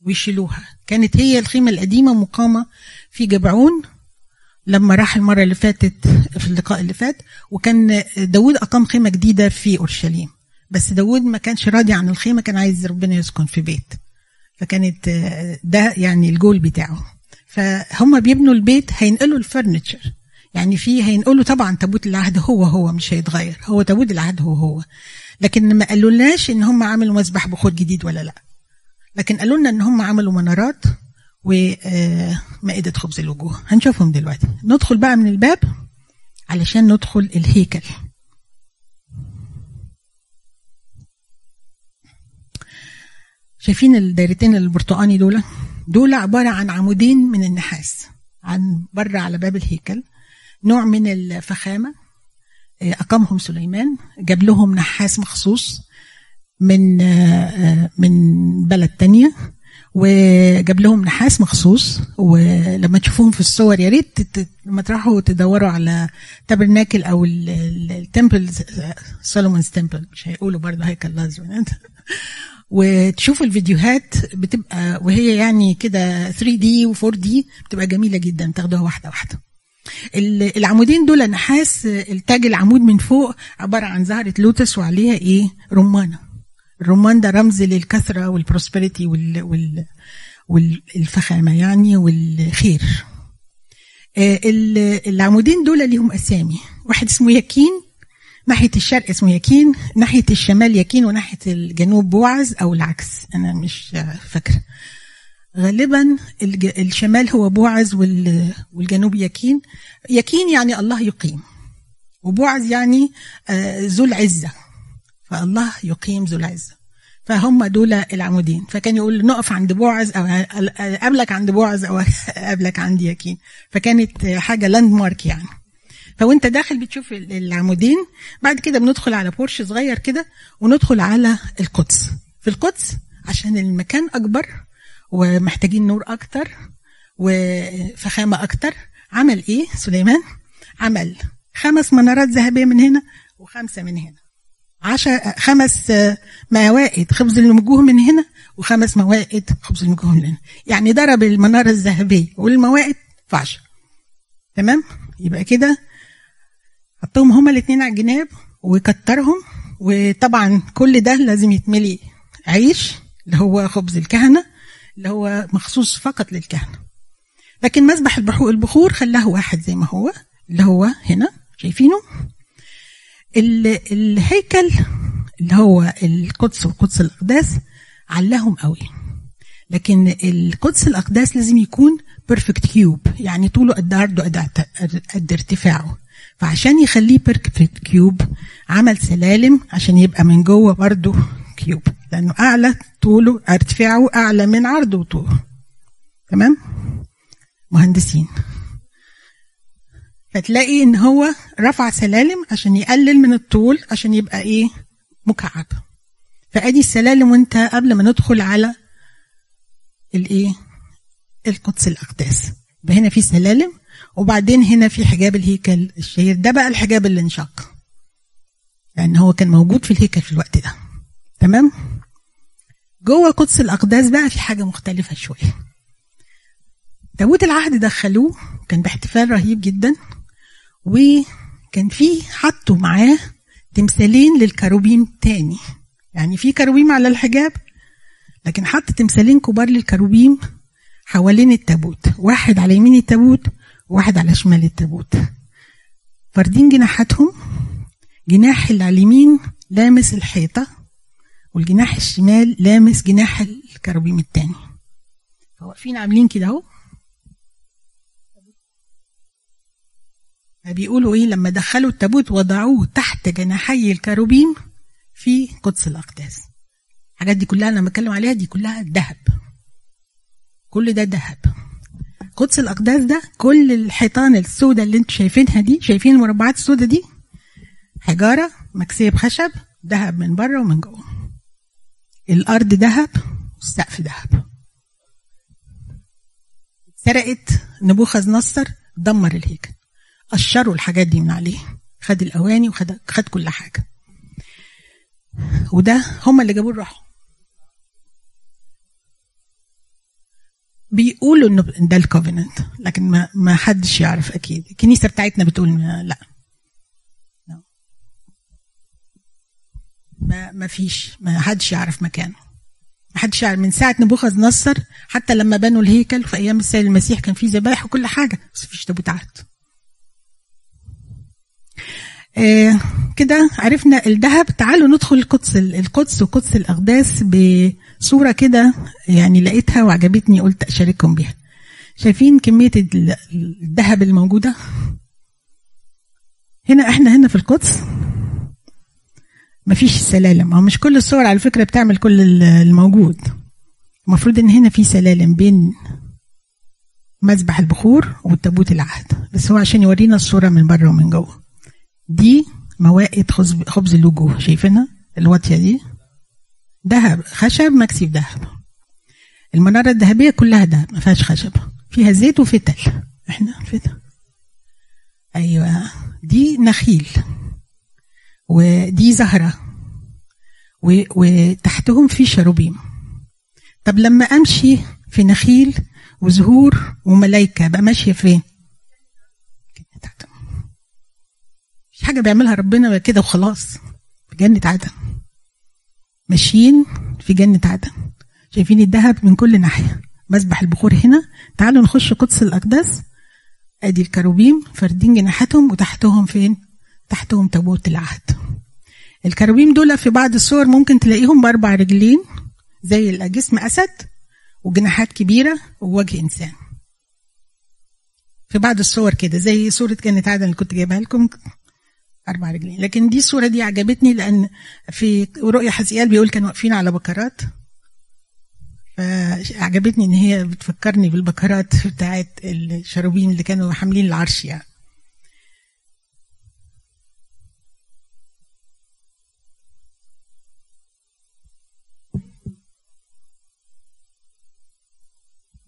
ويشيلوها. كانت هي الخيمة القديمة مقامة في جبعون لما راح المرة اللي فاتت في اللقاء اللي فات وكان داود أقام خيمة جديدة في أورشليم. بس داود ما كانش راضي عن الخيمة كان عايز ربنا يسكن في بيت. فكانت ده يعني الجول بتاعه. فهم بيبنوا البيت هينقلوا الفرنتشر يعني في هينقلوا طبعا تابوت العهد هو هو مش هيتغير. هو تابوت العهد هو هو. لكن ما قالولناش إن هم عملوا مسبح بخور جديد ولا لأ. لكن قالوا لنا إن هم عملوا منارات ومائدة خبز الوجوه هنشوفهم دلوقتي. ندخل بقى من الباب علشان ندخل الهيكل. شايفين الدايرتين البرتقاني دول؟ دول عبارة عن عمودين من النحاس عن برة على باب الهيكل. نوع من الفخامة أقامهم سليمان. جاب لهم نحاس مخصوص من من بلد تانية. وجاب لهم نحاس مخصوص ولما تشوفوهم في الصور يا ريت لما تروحوا تدوروا على tabernacle أو ال temple Solomon's temple مش هيقولوا برضه هيكل لازم وتشوفوا الفيديوهات بتبقى وهي يعني كده 3 D و4 D بتبقى جميلة جدا تاخدوها واحدة واحدة. العمودين دول نحاس التاج العمود من فوق عبارة عن زهرة لوتس وعليها إيه؟ رمانه الرمان ده رمز للكثرة وال prosperity وال, وال والفخامة يعني والخير. العمودين دول ليهم أسامي. واحد اسمه يكين ناحية الشرق اسمه يكين ناحية الشمال يكين وناحية الجنوب بوعز أو العكس. أنا مش فاكرة. غالبا الشمال هو بوعز والجنوب يكين. يكين يعني الله يقيم. وبوعز يعني ذو العزة. فالله يقيم ذو العزة. فهم دول العمودين. فكان يقول نقف عند بوعز أو قبلك عند بوعز أو قبلك عند يكين فكانت حاجة لاند مارك يعني. فوانت داخل بتشوف العمودين بعد كده بندخل على بورش صغير كده وندخل على القدس. في القدس عشان المكان أكبر ومحتاجين نور أكتر وفخامة أكتر. عمل إيه سليمان؟ عمل خمس منارات ذهبية من هنا وخمسة من هنا. عشر خمس موائد خبز الوجوه من هنا وخمس موائد خبز الوجوه من هنا. يعني ضرب المناره الذهبية والموائد في عشر. تمام؟ يبقى كده حطهم هما الاثنين على الجناب وكترهم وطبعا كل ده لازم يتملي عيش اللي هو خبز الكهنة اللي هو مخصوص فقط للكهنة. لكن مسبح البخور خلاه واحد زي ما هو اللي هو هنا شايفينه؟ الهيكل اللي هو القدس وقدس الأقداس علاهم قوي. لكن القدس الأقداس لازم يكون perfect cube يعني طوله قد عرضه قد, ارتفاعه. فعشان يخليه perfect cube عمل سلالم عشان يبقى من جوه برضه cube لأنه أعلى طوله ارتفاعه أعلى من عرضه وطوله. تمام؟ مهندسين. فتلاقي إن هو رفع سلالم عشان يقلل من الطول عشان يبقى إيه؟ مكعب. فأدي السلالم وأنت قبل ما ندخل على الايه القدس الأقداس. هنا في سلالم وبعدين هنا في حجاب الهيكل الشهير. ده بقى الحجاب اللي انشق لأن هو كان موجود في الهيكل في الوقت ده. تمام؟ جوه قدس الأقداس بقى في حاجة مختلفة شوية. تابوت العهد دخلوه كان باحتفال رهيب جدا. وكان في حطوا معاه تمثالين للكروبيم تاني. يعني في كروبيم على الحجاب لكن حط تمثالين كبار للكروبيم حوالين التابوت. واحد على يمين التابوت وواحد على شمال التابوت. فاردين جناحاتهم جناح اللي على اليمين لامس الحيطة والجناح الشمال لامس جناح الكروبيم التاني. فواقفين عاملين كده اهو. بيقولوا إيه؟ لما دخلوا التابوت وضعوه تحت جناحي الكروبيم في قدس الأقداس. الحاجات دي كلها أنا بتكلم عليها دي كلها ذهب. كل ده ذهب. قدس الأقداس ده كل الحيطان السوداء اللي أنتوا شايفينها دي شايفين المربعات السوداء دي؟ حجارة مكسية بخشب ذهب من بره ومن جوه. الأرض ذهب والسقف ذهب. سرقت نبوخذ نصر دمر الهيكل. قشروا الحاجات دي من عليه. خد الأواني وخد خد كل حاجة. وده هم اللي جابوه الروح. بيقولوا إنه ده الكوفيننت لكن ما ما حدش يعرف أكيد. الكنيسة بتاعتنا بتقول لا. ما ما فيش. ما حدش يعرف مكانه. ما حدش يعرف. من ساعة نبوخذ نصر حتى لما بنوا الهيكل في أيام السيد المسيح كان في ذبائح وكل حاجة بس مفيش تابوت عهد. آه كده عرفنا الذهب. تعالوا ندخل القدس القدس وقدس الأقداس بصورة كده يعني لقيتها وعجبتني قلت أشارككم بيها. شايفين كمية الذهب الموجودة؟ هنا إحنا هنا في القدس. مفيش سلالم. هو مش كل الصور على فكرة بتعمل كل الموجود. المفروض إن هنا في سلالم بين مذبح البخور والتابوت العهد. بس هو عشان يورينا الصورة من بره ومن جوه. دي موائد خبز الوجوه شايفينها؟ الواطيه دي؟ ذهب خشب مكسي بذهب المنارة الذهبية كلها ذهب ما فيهاش خشب. فيها زيت وفتل. إحنا فتل أيوه. دي نخيل. ودي زهرة. وتحتهم في شروبيم. طب لما أمشي في نخيل وزهور وملايكة بقى ماشية فين؟ حاجة بيعملها ربنا كده وخلاص. في جنة عدن. ماشيين في جنة عدن. شايفين الذهب من كل ناحية. مسبح البخور هنا. تعالوا نخش قدس الاقداس أدي الكروبيم فاردين جناحاتهم وتحتهم فين؟ تحتهم تابوت العهد. الكروبيم دول في بعض الصور ممكن تلاقيهم بأربع رجلين زي جسم أسد وجناحات كبيرة ووجه إنسان. في بعض الصور كده زي صورة جنة عدن اللي كنت جايبها لكم. أربع رجلين. لكن دي الصورة دي عجبتني لأن في رؤيا حزقيال بيقول كانوا واقفين على بكرات. فعجبتني إن هي بتفكرني بالبكرات بتاعت الشروبين اللي كانوا حاملين العرش يعني.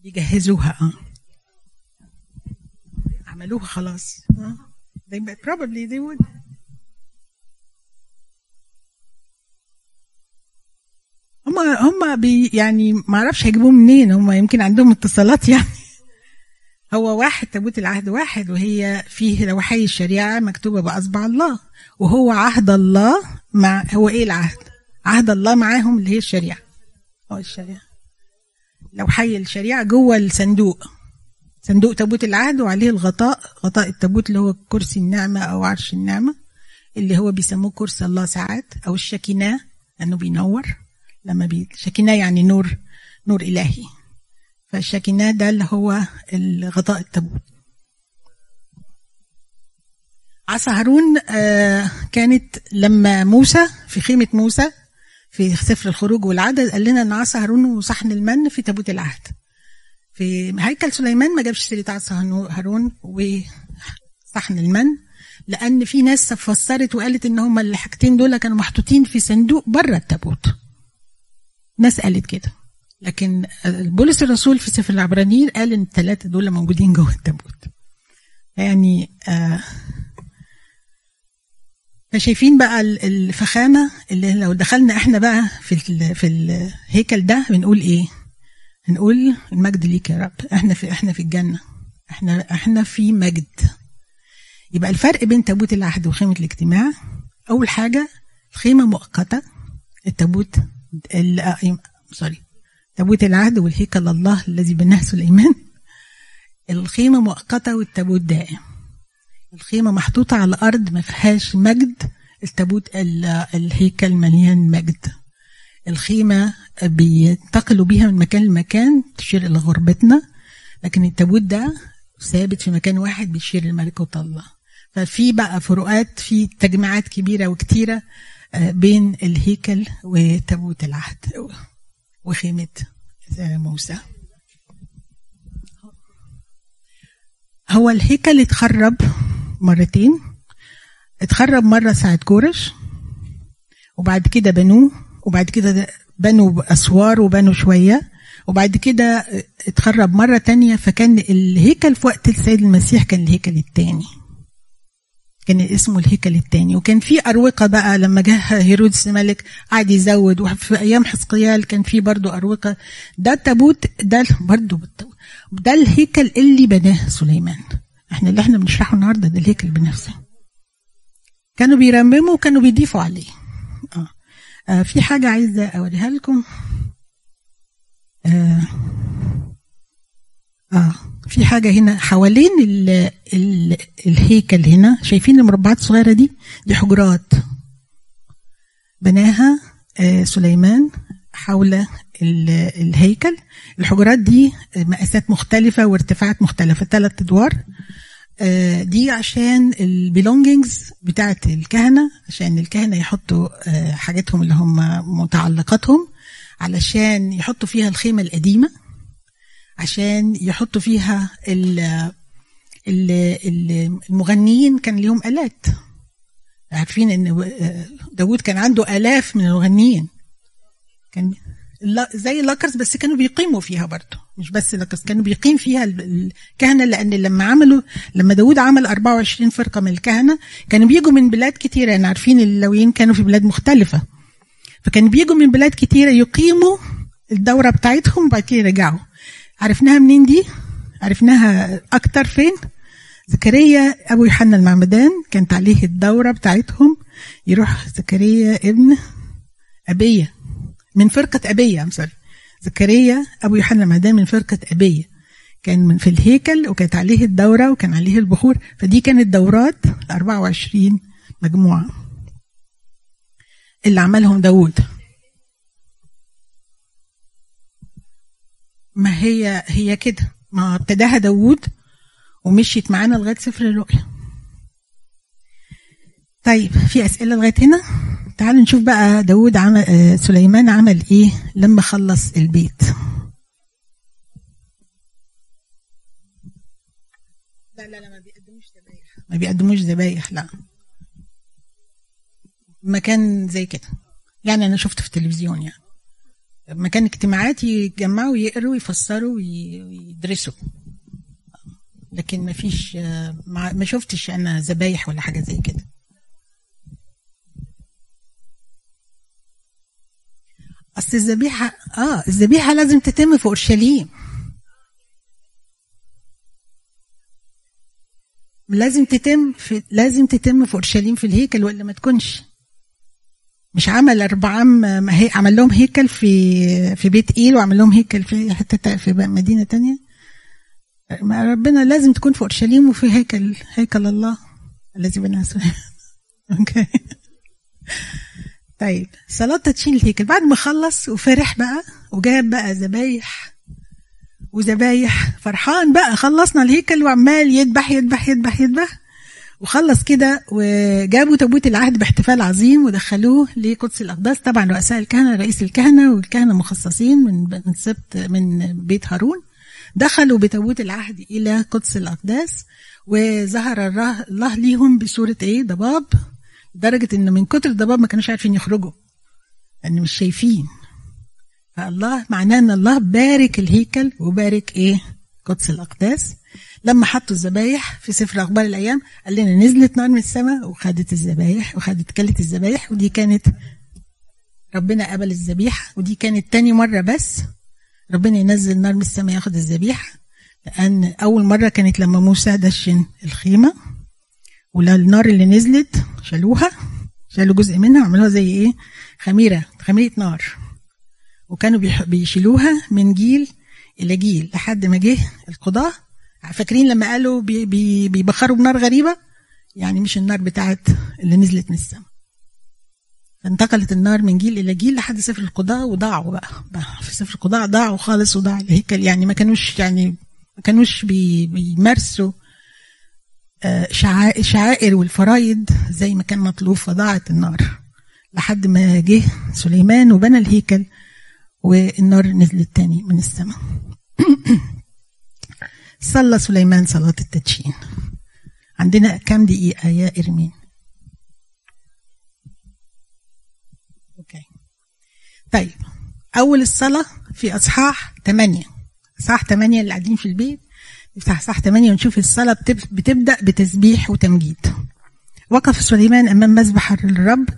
يجهزوها. آه. عملوها خلاص. آه. They probably they would. هم هم بي يعني ما أعرفش هيجيبوه منين هم يمكن عندهم اتصالات يعني. هو واحد تابوت العهد واحد وهي فيه لوحي الشريعة مكتوبة بأصبع الله. وهو عهد الله مع هو إيه العهد؟ عهد الله معاهم اللي هي الشريعة. هو الشريعة. لوحي الشريعة جوه الصندوق. صندوق تابوت العهد وعليه الغطاء غطاء التابوت اللي هو كرسي النعمة أو عرش النعمة اللي هو بيسموه كرسي الله ساعات أو الشكيناه لأنه بينور. لما شكيناه يعني نور نور إلهي. فالشكيناه ده اللي هو الغطاء التابوت. عصا هارون آه كانت لما موسى في خيمة موسى في سفر الخروج والعدد قال لنا إن عصا هارون وصحن المن في تابوت العهد. في هيكل سليمان ما جابش سيرة عصا هارون وصحن المن لأن في ناس فسرت وقالت إن هما الحاجتين دول كانوا محطوطين في صندوق بره التابوت. ناس قالت كده. لكن بولس الرسول في سفر العبرانيين قال إن الثلاثه دول موجودين جوه التابوت. يعني آه فشايفين بقى الفخامة اللي لو دخلنا إحنا بقى في في الهيكل ده بنقول إيه؟ هنقول المجد ليك يا رب. إحنا في إحنا في الجنة. إحنا إحنا في مجد. يبقى الفرق بين تابوت العهد وخيمة الاجتماع أول حاجة الخيمه مؤقتة التابوت سوري تابوت العهد والهيكل الله الذي بناه سليمان الخيمة مؤقتة والتابوت دائم. الخيمة محطوطة على الأرض ما فيهاش مجد. التابوت الهيكل مليان مجد. الخيمة بينتقلوا بيها من مكان لمكان تشير إلى غربتنا. لكن التابوت ده ثابت في مكان واحد بيشير لملكوت الله. ففي بقى فروقات في تجمعات كبيرة وكتيرة. بين الهيكل وتابوت العهد وخيمة موسى. هو الهيكل اتخرب مرتين. اتخرب مرة ساعة كورش وبعد كده بنوه وبعد كده بنوا أسوار وبنوا شوية وبعد كده اتخرب مرة تانية فكان الهيكل في وقت السيد المسيح كان الهيكل التاني. كان اسمه الهيكل الثاني. وكان في أروقة بقى لما جه هيرودس ملك قعد يزود. وفي أيام حزقيال كان في برضو أروقة. ده التابوت ده برضو ده الهيكل اللي بناه سليمان. إحنا اللي إحنا بنشرحه النهارده ده الهيكل بنفسه كانوا بيرمموا وكانوا بيضيفوا عليه. آه. آه في حاجة عايزة أوريها لكم؟ آه, آه. في حاجة هنا حوالين ال ال الهيكل هنا شايفين المربعات الصغيرة دي؟ دي حجرات. بناها آه سليمان حول الهيكل. الحجرات دي مقاسات مختلفة وارتفاعات مختلفة ثلاث أدوار. دي عشان البيلونجينجز بتاعت الكهنة عشان الكهنة يحطوا حاجاتهم اللي هم متعلقاتهم علشان يحطوا فيها الخيمة القديمة. عشان يحطوا فيها المغنيين كان ليهم آلات. عارفين إن داود كان عنده آلاف من المغنيين. كان زي lockers بس كانوا بيقيموا فيها برضه. مش بس lockers كانوا بيقيم فيها الكهنة لأن لما عملوا لما داود عمل 24 فرقة من الكهنة كانوا بيجوا من بلاد كتيرة. يعني عارفين اللويين كانوا في بلاد مختلفة. فكانوا بيجوا من بلاد كتيرة يقيموا الدورة بتاعتهم وبعد كده يرجعوا. عرفناها منين دي؟ عرفناها أكتر فين؟ زكريا أبو يوحنا المعمدان كانت عليه الدورة بتاعتهم يروح زكريا ابن أبية من فرقة أبية أم سوري زكريا أبو يوحنا المعدان من فرقة أبية. كان من في الهيكل وكانت عليه الدورة وكان عليه البخور. فدي كانت دورات 24 مجموعة. اللي عملهم داود ما هي هي كده. ما ابتداها داود ومشيت معانا لغاية سفر الرؤيا. طيب في أسئلة لغاية هنا؟ تعالوا نشوف بقى داود عمل آه سليمان عمل إيه لما خلص البيت. لا لا لا ما بيقدموش ذبايح. ما بيقدموش ذبايح لا. مكان زي كده. يعني أنا شفت في التلفزيون يعني. مكان اجتماعات يتجمعوا يقروا يفسروا ويدرسوا. لكن ما فيش ما شفتش أنا ذبايح ولا حاجة زي كده. أصل الذبيحة آه الذبيحة لازم تتم في أورشليم. لازم تتم في لازم تتم في أورشليم في الهيكل ولا ما تكونش. مش عمل اربعام ما هي عمل لهم هيكل في في بيت إيل وعمل لهم هيكل في حتة في مدينة تانية. ما ربنا لازم تكون في أورشليم وفي هيكل هيكل الله. الذي بناه أوكي. طيب صلاة تدشين الهيكل. بعد ما خلص وفرح بقى وجاب بقى ذبايح وذبايح فرحان بقى خلصنا الهيكل وعمال يذبح يذبح يذبح يذبح. وخلص كده وجابوا تابوت العهد باحتفال عظيم ودخلوه لقدس الأقداس طبعا رؤساء الكهنة رئيس الكهنة والكهنة مخصصين من من سبت من بيت هارون. دخلوا بتابوت العهد إلى قدس الأقداس وظهر الله ليهم بصورة إيه؟ ضباب. لدرجة إن من كتر الضباب ما كانوش عارفين يخرجوا. لأن مش شايفين. فالله معناه إن الله بارك الهيكل وبارك إيه؟ قدس الأقداس. لما حطوا الذبايح في سفر أخبار الأيام قال لنا نزلت نار من السماء وخدت الذبايح وخدت كلت الذبايح ودي كانت ربنا قبل الذبيحة ودي كانت تاني مرة بس ربنا ينزل نار من السماء ياخد الذبيحة لأن أول مرة كانت لما موسى دشن الخيمة ولا النار اللي نزلت شالوها شالوا جزء منها وعملوها زي إيه؟ خميرة خميرة نار. وكانوا بيشيلوها من جيل إلى جيل لحد ما جه القضاه فاكرين لما قالوا بي بي بيبخروا بنار غريبة؟ يعني مش النار بتاعت اللي نزلت من السماء. فانتقلت النار من جيل إلى جيل لحد سفر القضاء وضاعوا بقى, بقى في سفر القضاء ضاعوا خالص وضاع الهيكل. يعني ما كانوش يعني ما كانوش بي بيمارسوا الشعائر والفرايد زي ما كان مطلوب. فضاعت النار. لحد ما جه سليمان وبنى الهيكل والنار نزلت تاني من السماء. صلى سليمان صلاة التدشين. عندنا كام دقيقة يا إرمين؟ أوكي. طيب أول الصلاة في أصحاح 8 أصحاح 8 اللي قاعدين في البيت. نفتح صح 8 ونشوف الصلاة بتبدأ بتسبيح وتمجيد. وقف سليمان أمام مذبح الرب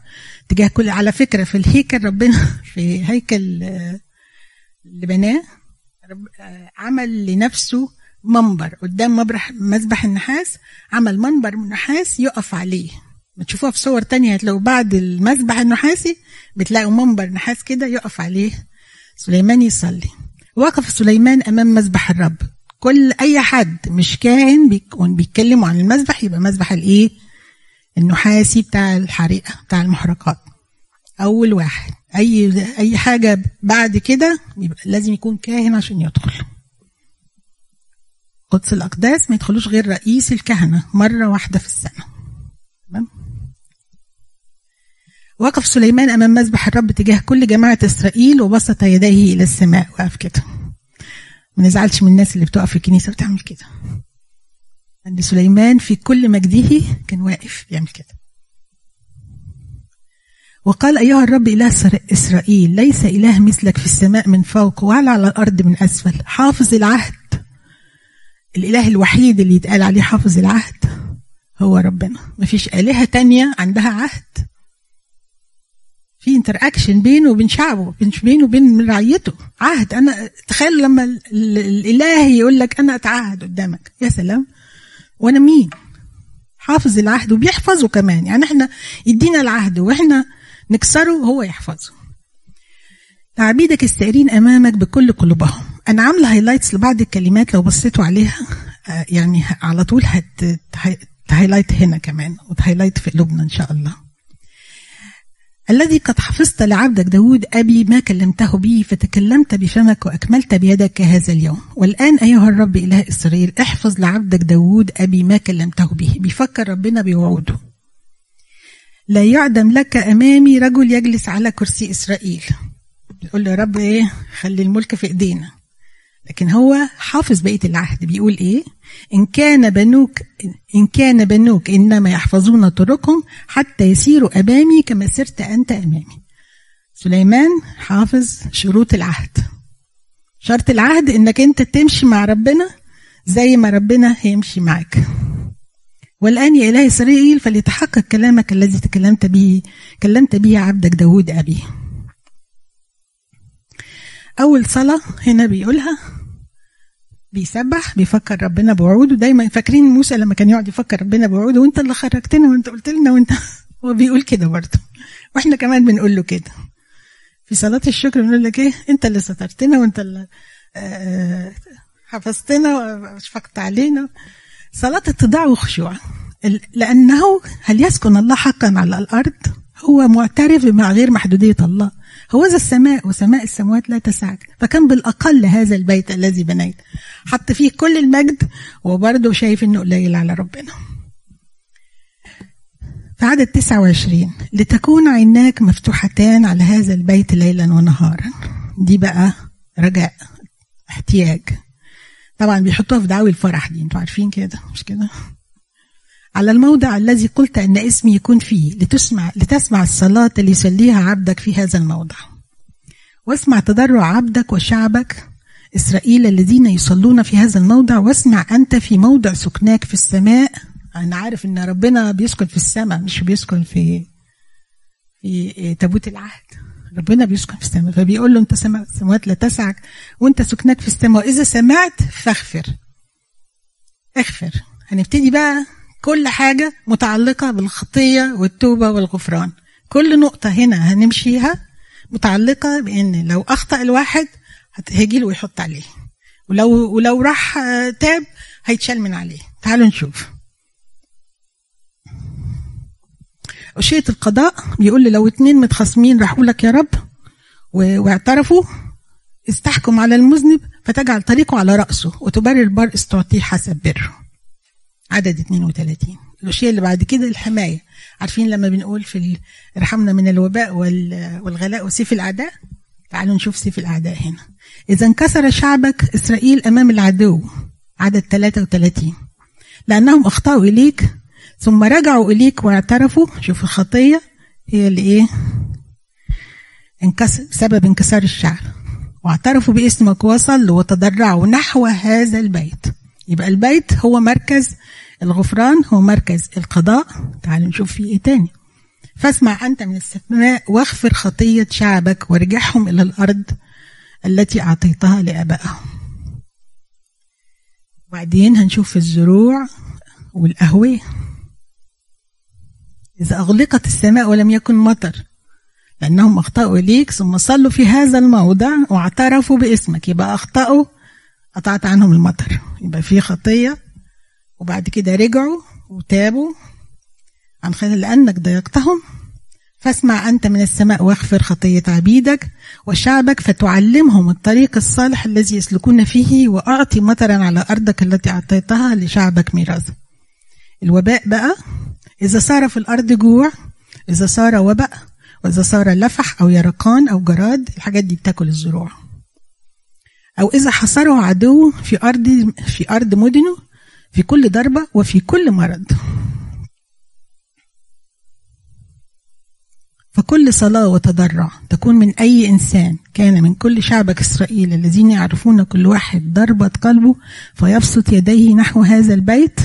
تجاه كل على فكرة في الهيكل ربنا في هيكل اللي بناه عمل لنفسه منبر قدام مذبح النحاس عمل منبر من نحاس يقف عليه. بتشوفوها في صور تانية هتلاقوا بعد المذبح النحاسي بتلاقوا منبر نحاس كده يقف عليه سليمان يصلي. وقف سليمان أمام مذبح الرب. كل أي حد مش كاهن بيكون بيتكلموا عن المذبح يبقى مذبح الإيه؟ النحاسي بتاع الحريقة بتاع المحرقات. أول واحد. أي أي حاجة بعد كده يبقى لازم يكون كاهن عشان يدخل. قدس الأقداس ما يدخلوش غير رئيس الكهنة مرة واحدة في السنة. تمام؟ وقف سليمان أمام مذبح الرب تجاه كل جماعة إسرائيل وبسط يديه إلى السماء وقف كده. ما نزعلش من الناس اللي بتقف في الكنيسة بتعمل كده. أن سليمان في كل مجده كان واقف يعمل كده. وقال أيها الرب إله إسرائيل ليس إله مثلك في السماء من فوق ولا على الأرض من أسفل. حافظ العهد. الإله الوحيد اللي يتقال عليه حافظ العهد هو ربنا. مفيش آلهة تانية عندها عهد. في انتر اكشن بينه وبين شعبه بينه وبين رعيته. عهد أنا تخيل لما الإله يقول لك أنا أتعهد قدامك. يا سلام. وأنا مين؟ حافظ العهد وبيحفظه كمان. يعني إحنا يدينا العهد وإحنا نكسره هو يحفظه. عبيدك السائرين أمامك بكل قلوبهم. أنا عاملة highlights لبعض الكلمات لو بصيتوا عليها آه، يعني على طول هت هنا كمان وت highlight في قلوبنا إن شاء الله. الذي قد حفظت لعبدك داود أبي ما كلمته به فتكلمت بفمك وأكملت بيدك هذا اليوم. والآن أيها الرب إله إسرائيل احفظ لعبدك داود أبي ما كلمته به. بيفكر ربنا بوعوده. لا يعدم لك أمامي رجل يجلس على كرسي إسرائيل. يقول له رب إيه خلي الملك في إيدينا. لكن هو حافظ بقية العهد. بيقول إيه؟ إن كان بنوك إن كان بنوك إنما يحفظون طرقهم حتى يسيروا أمامي كما سرت أنت أمامي. سليمان حافظ شروط العهد. شرط العهد إنك أنت تمشي مع ربنا زي ما ربنا هيمشي معك والآن يا إله إسرائيل فليتحقق كلامك الذي تكلمت به كلمت به عبدك داود أبي. أول صلاة هنا بيقولها بيسبح بيفكر ربنا بوعوده. دايما فاكرين موسى لما كان يقعد يفكر ربنا بوعوده؟ وانت اللي خرجتنا وانت قلت لنا وانت هو بيقول كده برضه. وإحنا كمان بنقول له كده. في صلاة الشكر بنقول لك إيه؟ انت اللي سترتنا وانت اللي آه، حفظتنا واشفقت علينا. صلاة اتضاع وخشوع لأنه هل يسكن الله حقا على الأرض؟ هو معترف بما غير محدودية الله. هو ذا السماء وسماء السماوات لا تسعك. فكان بالأقل هذا البيت الذي بنيت. حط فيه كل المجد وبرضه شايف إنه قليل على ربنا. في عدد 29 لتكون عيناك مفتوحتان على هذا البيت ليلا ونهارا. دي بقى رجاء احتياج. طبعا بيحطوها في دعاوي الفرح دي أنتوا عارفين كده مش كده؟ على الموضع الذي قلت أن اسمي يكون فيه لتسمع, لتسمع الصلاة اللي يصليها عبدك في هذا الموضع. واسمع تضرع عبدك وشعبك إسرائيل الذين يصلون في هذا الموضع واسمع أنت في موضع سكناك في السماء. أنا عارف أن ربنا بيسكن في السماء مش بيسكن في في تابوت العهد. ربنا بيسكن في السماء فبيقول له أنت سماوات لا تسعك وأنت سكناك في السماء. وإذا سمعت فاغفر. اغفر. هنبتدي بقى كل حاجة متعلقة بالخطية والتوبة والغفران. كل نقطة هنا هنمشيها متعلقة بأن لو أخطأ الواحد هيجي له ويحط عليه. ولو ولو راح تاب هيتشال من عليه. تعالوا نشوف. أشية القضاء بيقول لي لو اتنين متخاصمين راحوا لك يا رب واعترفوا استحكم على المذنب فتجعل طريقه على رأسه وتبرر برئس تعطيه حسب بره. عدد 32 الأشياء اللي بعد كده الحماية. عارفين لما بنقول في ارحمنا من الوباء والغلاء وسيف الأعداء؟ تعالوا نشوف سيف الأعداء هنا. إذا انكسر شعبك إسرائيل أمام العدو. عدد 33 لأنهم أخطأوا إليك ثم رجعوا إليك واعترفوا. شوف الخطية. هي اللي إيه؟ انكسر سبب انكسار الشعب. واعترفوا باسمك وصلوا وتضرعوا نحو هذا البيت. يبقى البيت هو مركز الغفران هو مركز القضاء. تعالوا نشوف فيه إيه تاني. فاسمع أنت من السماء واغفر خطية شعبك وارجعهم إلى الأرض التي أعطيتها لآبائهم. وبعدين هنشوف الزروع والقهوة. إذا أغلقت السماء ولم يكن مطر لأنهم أخطأوا إليك ثم صلوا في هذا الموضع واعترفوا باسمك. يبقى أخطأوا قطعت عنهم المطر. يبقى في خطية وبعد كده رجعوا وتابوا. عن خلال لأنك ضيقتهم. فاسمع أنت من السماء واغفر خطية عبيدك وشعبك فتعلمهم الطريق الصالح الذي يسلكون فيه وأعطي مطرا على أرضك التي أعطيتها لشعبك ميراثا الوباء بقى. إذا صار في الأرض جوع إذا صار وباء وإذا صار لفح أو يرقان أو جراد الحاجات دي بتاكل الزروع. أو إذا حصره عدو في أرض في أرض مدنه في كل ضربة وفي كل مرض. فكل صلاة وتضرع تكون من أي إنسان كان من كل شعبك إسرائيل الذين يعرفون كل واحد ضربة قلبه فيبسط يديه نحو هذا البيت.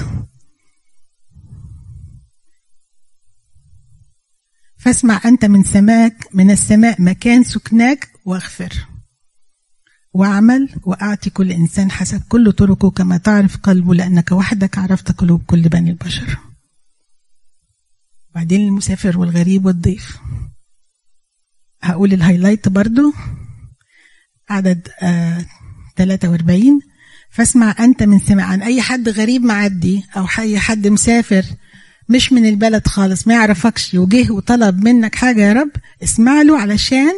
فاسمع أنت من سماك من السماء مكان سكناك واغفر. وأعمل وأعطي كل إنسان حسب كل طرقه كما تعرف قلبه لأنك وحدك عرفت قلوب كل بني البشر. بعدين المسافر والغريب والضيف. هقول الهايلايت برضو. عدد آه 43 فاسمع أنت من سمع عن أي حد غريب معدي أو أي حد مسافر مش من البلد خالص ما يعرفكش وجه وطلب منك حاجة يا رب اسمع له علشان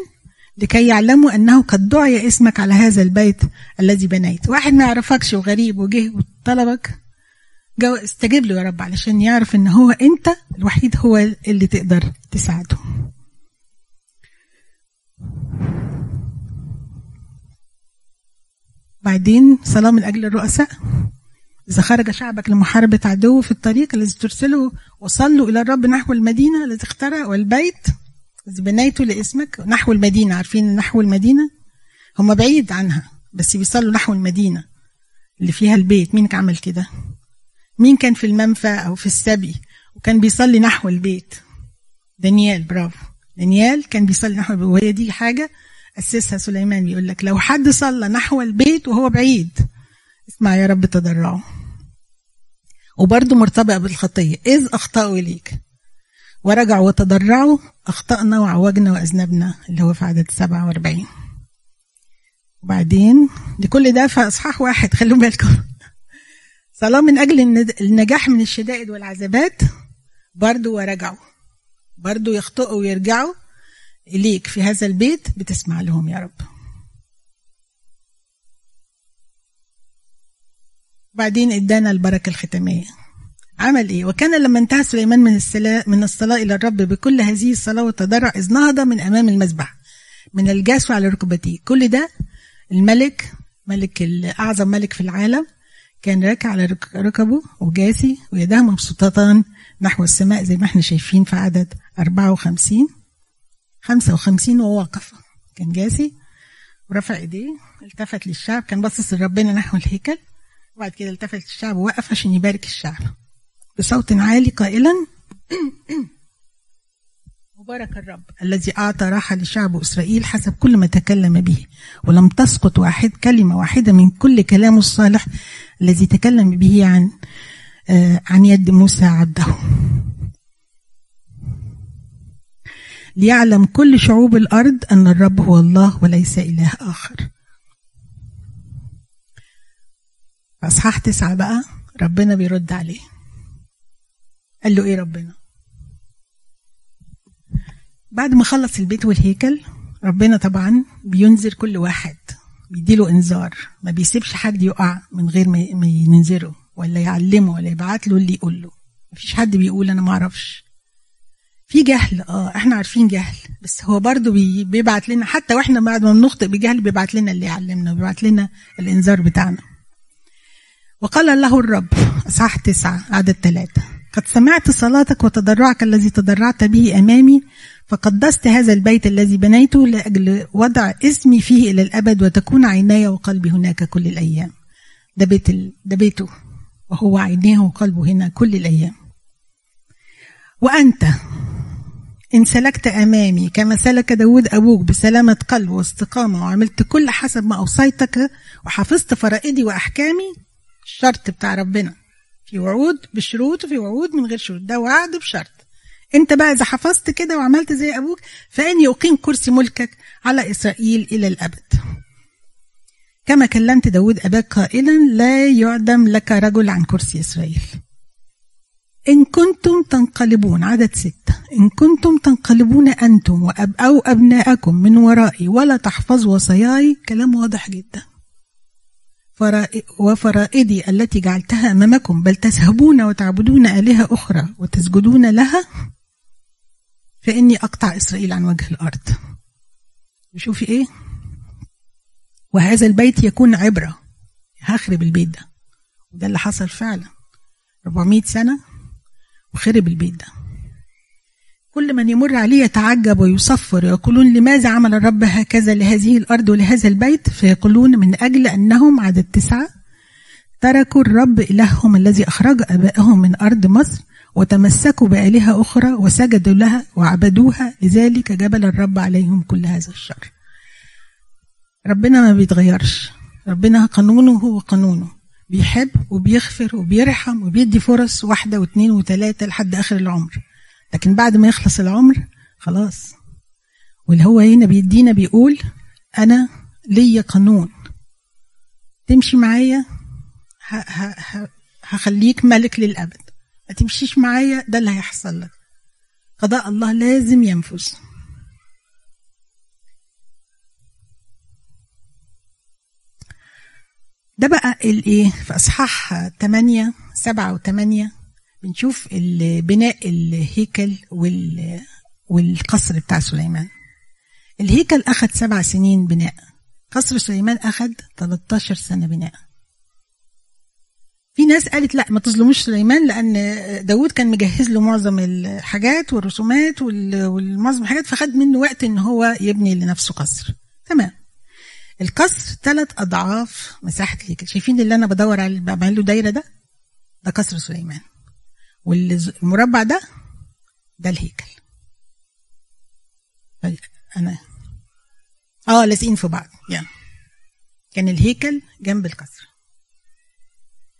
لكي يعلموا أنه قد دعي اسمك على هذا البيت الذي بنيت. واحد ما يعرفكش وغريب وجه وطلبك جو استجيب له يا رب علشان يعرف إن هو أنت الوحيد هو اللي تقدر تساعده. بعدين صلاة من أجل الرؤساء. إذا خرج شعبك لمحاربة عدو في الطريق الذي ترسله وصلوا إلى الرب نحو المدينة التي اخترع والبيت بنيته لاسمك نحو المدينة. عارفين نحو المدينة؟ هم بعيد عنها بس بيصلوا نحو المدينة اللي فيها البيت. مين عمل كده؟ مين كان في المنفى أو في السبي وكان بيصلي نحو البيت؟ دانيال برافو. دانيال كان بيصلي نحو البيت. وهي دي حاجة أسسها سليمان بيقول لك لو حد صلى نحو البيت وهو بعيد اسمع يا رب تضرعه. وبرضه مرتبط بالخطية. إذ أخطأوا إليك. ورجعوا وتضرعوا أخطأنا وعوجنا وأذنبنا اللي هو في عدد 47 وبعدين لكل ده في إصحاح واحد خلوا بالكم. صلاة من أجل النجاح من الشدائد والعذابات برضو ورجعوا. برضو يخطئوا ويرجعوا إليك في هذا البيت بتسمع لهم يا رب. بعدين إدانا البركة الختامية. عمل إيه وكان لما انتهى سليمان من الصلاة من الصلاة إلى الرب بكل هذه الصلاة والتضرع إذ نهض من أمام المذبح من الجاس على ركبتيه. كل ده الملك ملك أعظم ملك في العالم كان راكع على ركبه وجاسي ويداه مبسوطتان نحو السماء زي ما إحنا شايفين في عدد 54 55 وهو واقف كان جاسي ورفع إيديه التفت للشعب. كان باصص لربنا نحو الهيكل وبعد كده التفت للشعب ووقف عشان يبارك الشعب. بصوت عالي قائلا مبارك الرب. الذي أعطى راحة لشعب إسرائيل حسب كل ما تكلم به ولم تسقط واحد كلمة واحدة من كل كلامه الصالح الذي تكلم به عن عن يد موسى عبده. ليعلم كل شعوب الأرض أن الرب هو الله وليس إله آخر. أصحاح تسعة بقى ربنا بيرد عليه. قال له إيه ربنا؟ بعد ما خلص البيت والهيكل ربنا طبعا بينذر كل واحد بيديله إنذار ما بيسيبش حد يقع من غير ما ينذره ولا يعلمه ولا يبعت له اللي يقول له. مفيش حد بيقول أنا ما أعرفش. في جهل آه إحنا عارفين جهل بس هو برضو بي بيبعت لنا حتى وإحنا بعد ما بنخطئ بجهل بيبعت لنا اللي يعلمنا وبيبعت لنا الإنذار بتاعنا. وقال له الرب أصحاح تسعة عدد ثلاثة قد سمعت صلاتك وتضرعك الذي تضرعت به أمامي فقدست هذا البيت الذي بنيته لأجل وضع اسمي فيه إلى الأبد وتكون عيناي وقلبي هناك كل الأيام. ده بيت ال... ده بيته وهو عينيه وقلبه هنا كل الأيام. وأنت إن سلكت أمامي كما سلك داود أبوك بسلامة قلب واستقامة وعملت كل حسب ما أوصيتك وحفظت فرائدي وأحكامي الشرط بتاع ربنا. في وعود بشروط وفي وعود من غير شروط. ده وعد بشرط. انت بقى إذا حفظت كده وعملت زي أبوك فاني اقيم كرسي ملكك على إسرائيل إلى الأبد. كما كلمت داود أباك قائلا لا يعدم لك رجل عن كرسي إسرائيل. إن كنتم تنقلبون عدد ستة. إن كنتم تنقلبون أنتم وأب أو أبناءكم من ورائي ولا تحفظوا وصاياي. كلام واضح جدا. وفرائدي التي جعلتها أمامكم بل تذهبون وتعبدون آلهة أخرى وتسجدون لها؟ فإني أقطع إسرائيل عن وجه الأرض. شوفي إيه؟ وهذا البيت يكون عبرة. هخرب البيت ده. وده اللي حصل فعلا. 400 سنة وخرب البيت ده. كل من يمر عليه يتعجب ويصفر ويقولون لماذا عمل الرب هكذا لهذه الأرض ولهذا البيت؟ فيقولون من أجل أنهم عدد تسعة تركوا الرب إلههم الذي أخرج أبائهم من أرض مصر وتمسكوا بآلهة أخرى وسجدوا لها وعبدوها لذلك جبل الرب عليهم كل هذا الشر. ربنا ما بيتغيرش. ربنا قانونه هو قانونه بيحب وبيغفر وبيرحم وبيدي فرص واحدة واثنين وثلاثة لحد آخر العمر. لكن بعد ما يخلص العمر خلاص. واللي هو هنا بيدينا بيقول أنا ليا قانون. تمشي معايا هخليك ملك للأبد. ما تمشيش معايا ده اللي هيحصل لك. قضاء الله لازم ينفذ. ده بقى الايه في أصحاح 8 7 و8 بنشوف بناء الهيكل وال والقصر بتاع سليمان. الهيكل اخذ سبع سنين بناء. قصر سليمان اخذ 13 سنة بناء. في ناس قالت لا ما تظلموش سليمان لأن داود كان مجهز له معظم الحاجات والرسومات والمعظم الحاجات فخد منه وقت إن هو يبني لنفسه قصر. تمام. القصر ثلاث أضعاف مساحة الهيكل. شايفين اللي أنا بدور على بعمل له دايرة ده؟ ده قصر سليمان. والمربع ده ده الهيكل. أنا آه لازقين في بعض يعني كان الهيكل جنب القصر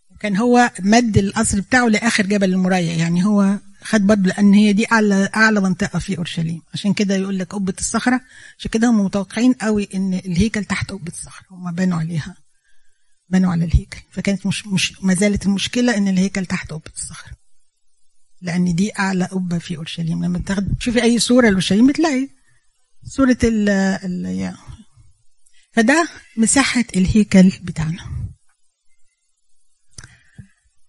وكان هو مد القصر بتاعه لآخر جبل المريا يعني هو خد برضه لأن هي دي أعلى أعلى منطقة في أورشليم. عشان كده يقول لك قبة الصخرة عشان كده هم متوقعين قوي إن الهيكل تحت قبة الصخرة. هم بنوا عليها بنوا على الهيكل. فكانت مش مش ما زالت المشكلة إن الهيكل تحت قبة الصخرة. لأن دي أعلى قبه في أورشليم. لما تاخد تشوفي أي صورة لأورشليم بتلاقي صورة ال ال فده مساحة الهيكل بتاعنا.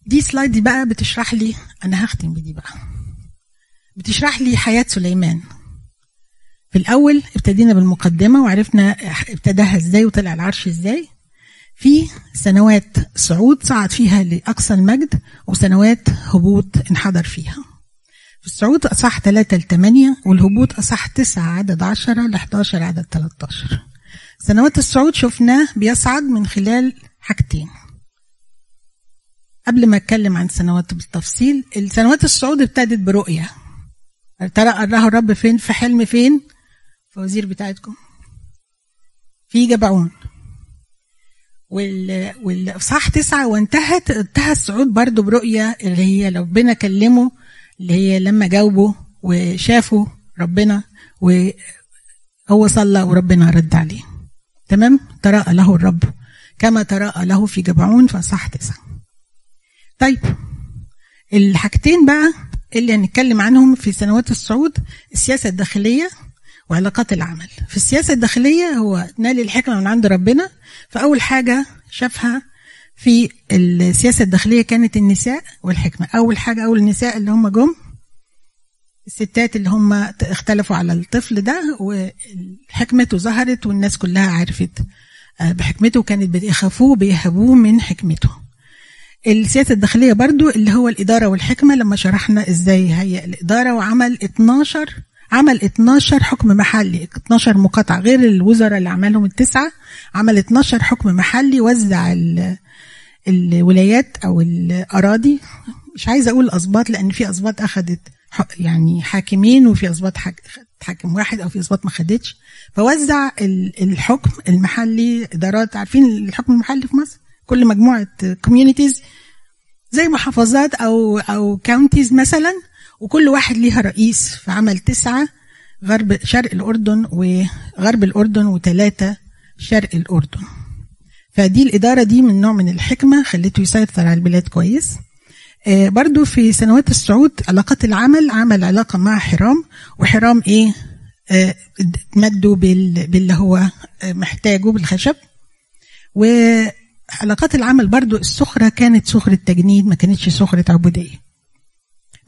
دي سلايد دي بقى بتشرح لي أنا هختم بدي بقى. بتشرح لي حياة سليمان. في الأول ابتدينا بالمقدمة وعرفنا ابتداها إزاي وطلع العرش إزاي. في سنوات صعود صعد فيها لأقصى المجد وسنوات هبوط انحدر فيها. في الصعود أصح 3 ل 8 والهبوط أصح 9 عدد 10 ل 11 عدد 13 سنوات الصعود شفناه بيصعد من خلال حاجتين. قبل ما أتكلم عن سنوات بالتفصيل السنوات الصعود ابتدت برؤية. ترى أراه الرب فين؟ في حلم فين؟ فوزير بتاعتكم. في جبعون. وال تسعة وانتهت. انتهى الصعود برضو برؤية اللي هي ربنا كلمه اللي هي لما جاوبه وشافوا ربنا وهو صلى وربنا رد عليه. تمام؟ تراءى له الرب كما تراءى له في جبعون فصح تسعة. طيب الحاجتين بقى اللي هنتكلم عنهم في سنوات الصعود السياسة الداخلية وعلاقات العمل. في السياسة الداخلية هو نال الحكمة من عند ربنا. فأول حاجة شافها في السياسة الداخلية كانت النساء والحكمة. أول حاجة أول النساء اللي هم جم الستات اللي هم اختلفوا على الطفل ده وحكمته ظهرت والناس كلها عرفت. بحكمته كانت بيخافوه بيهبوه من حكمته. السياسة الداخلية برضو اللي هو الإدارة والحكمة لما شرحنا إزاي هي الإدارة وعمل 12 عمل 12 حكم محلي 12 مقاطعة غير الوزراء اللي عملهم التسعة عمل 12 حكم محلي وزع الولايات أو الأراضي. مش عايزة أقول أسباط لأن في أسباط أخذت يعني حاكمين وفي أسباط حاكم واحد أو في أسباط ما خدتش. فوزع الحكم المحلي إدارات عارفين الحكم المحلي في مصر؟ كل مجموعة communities زي محافظات أو أو counties مثلا وكل واحد ليها رئيس. فعمل تسعة غرب شرق الأردن وغرب الأردن وثلاثة شرق الأردن. فدي الإدارة دي من نوع من الحكمة خليته يسيطر على البلاد كويس. آه برضو في سنوات الصعود علاقات العمل عمل علاقة مع حيرام. وحرام إيه؟ آه مدوا باللي هو آه محتاجه بالخشب. وعلاقات العمل برضو السخرة كانت سخرة تجنيد ما كانتش سخرة عبودية.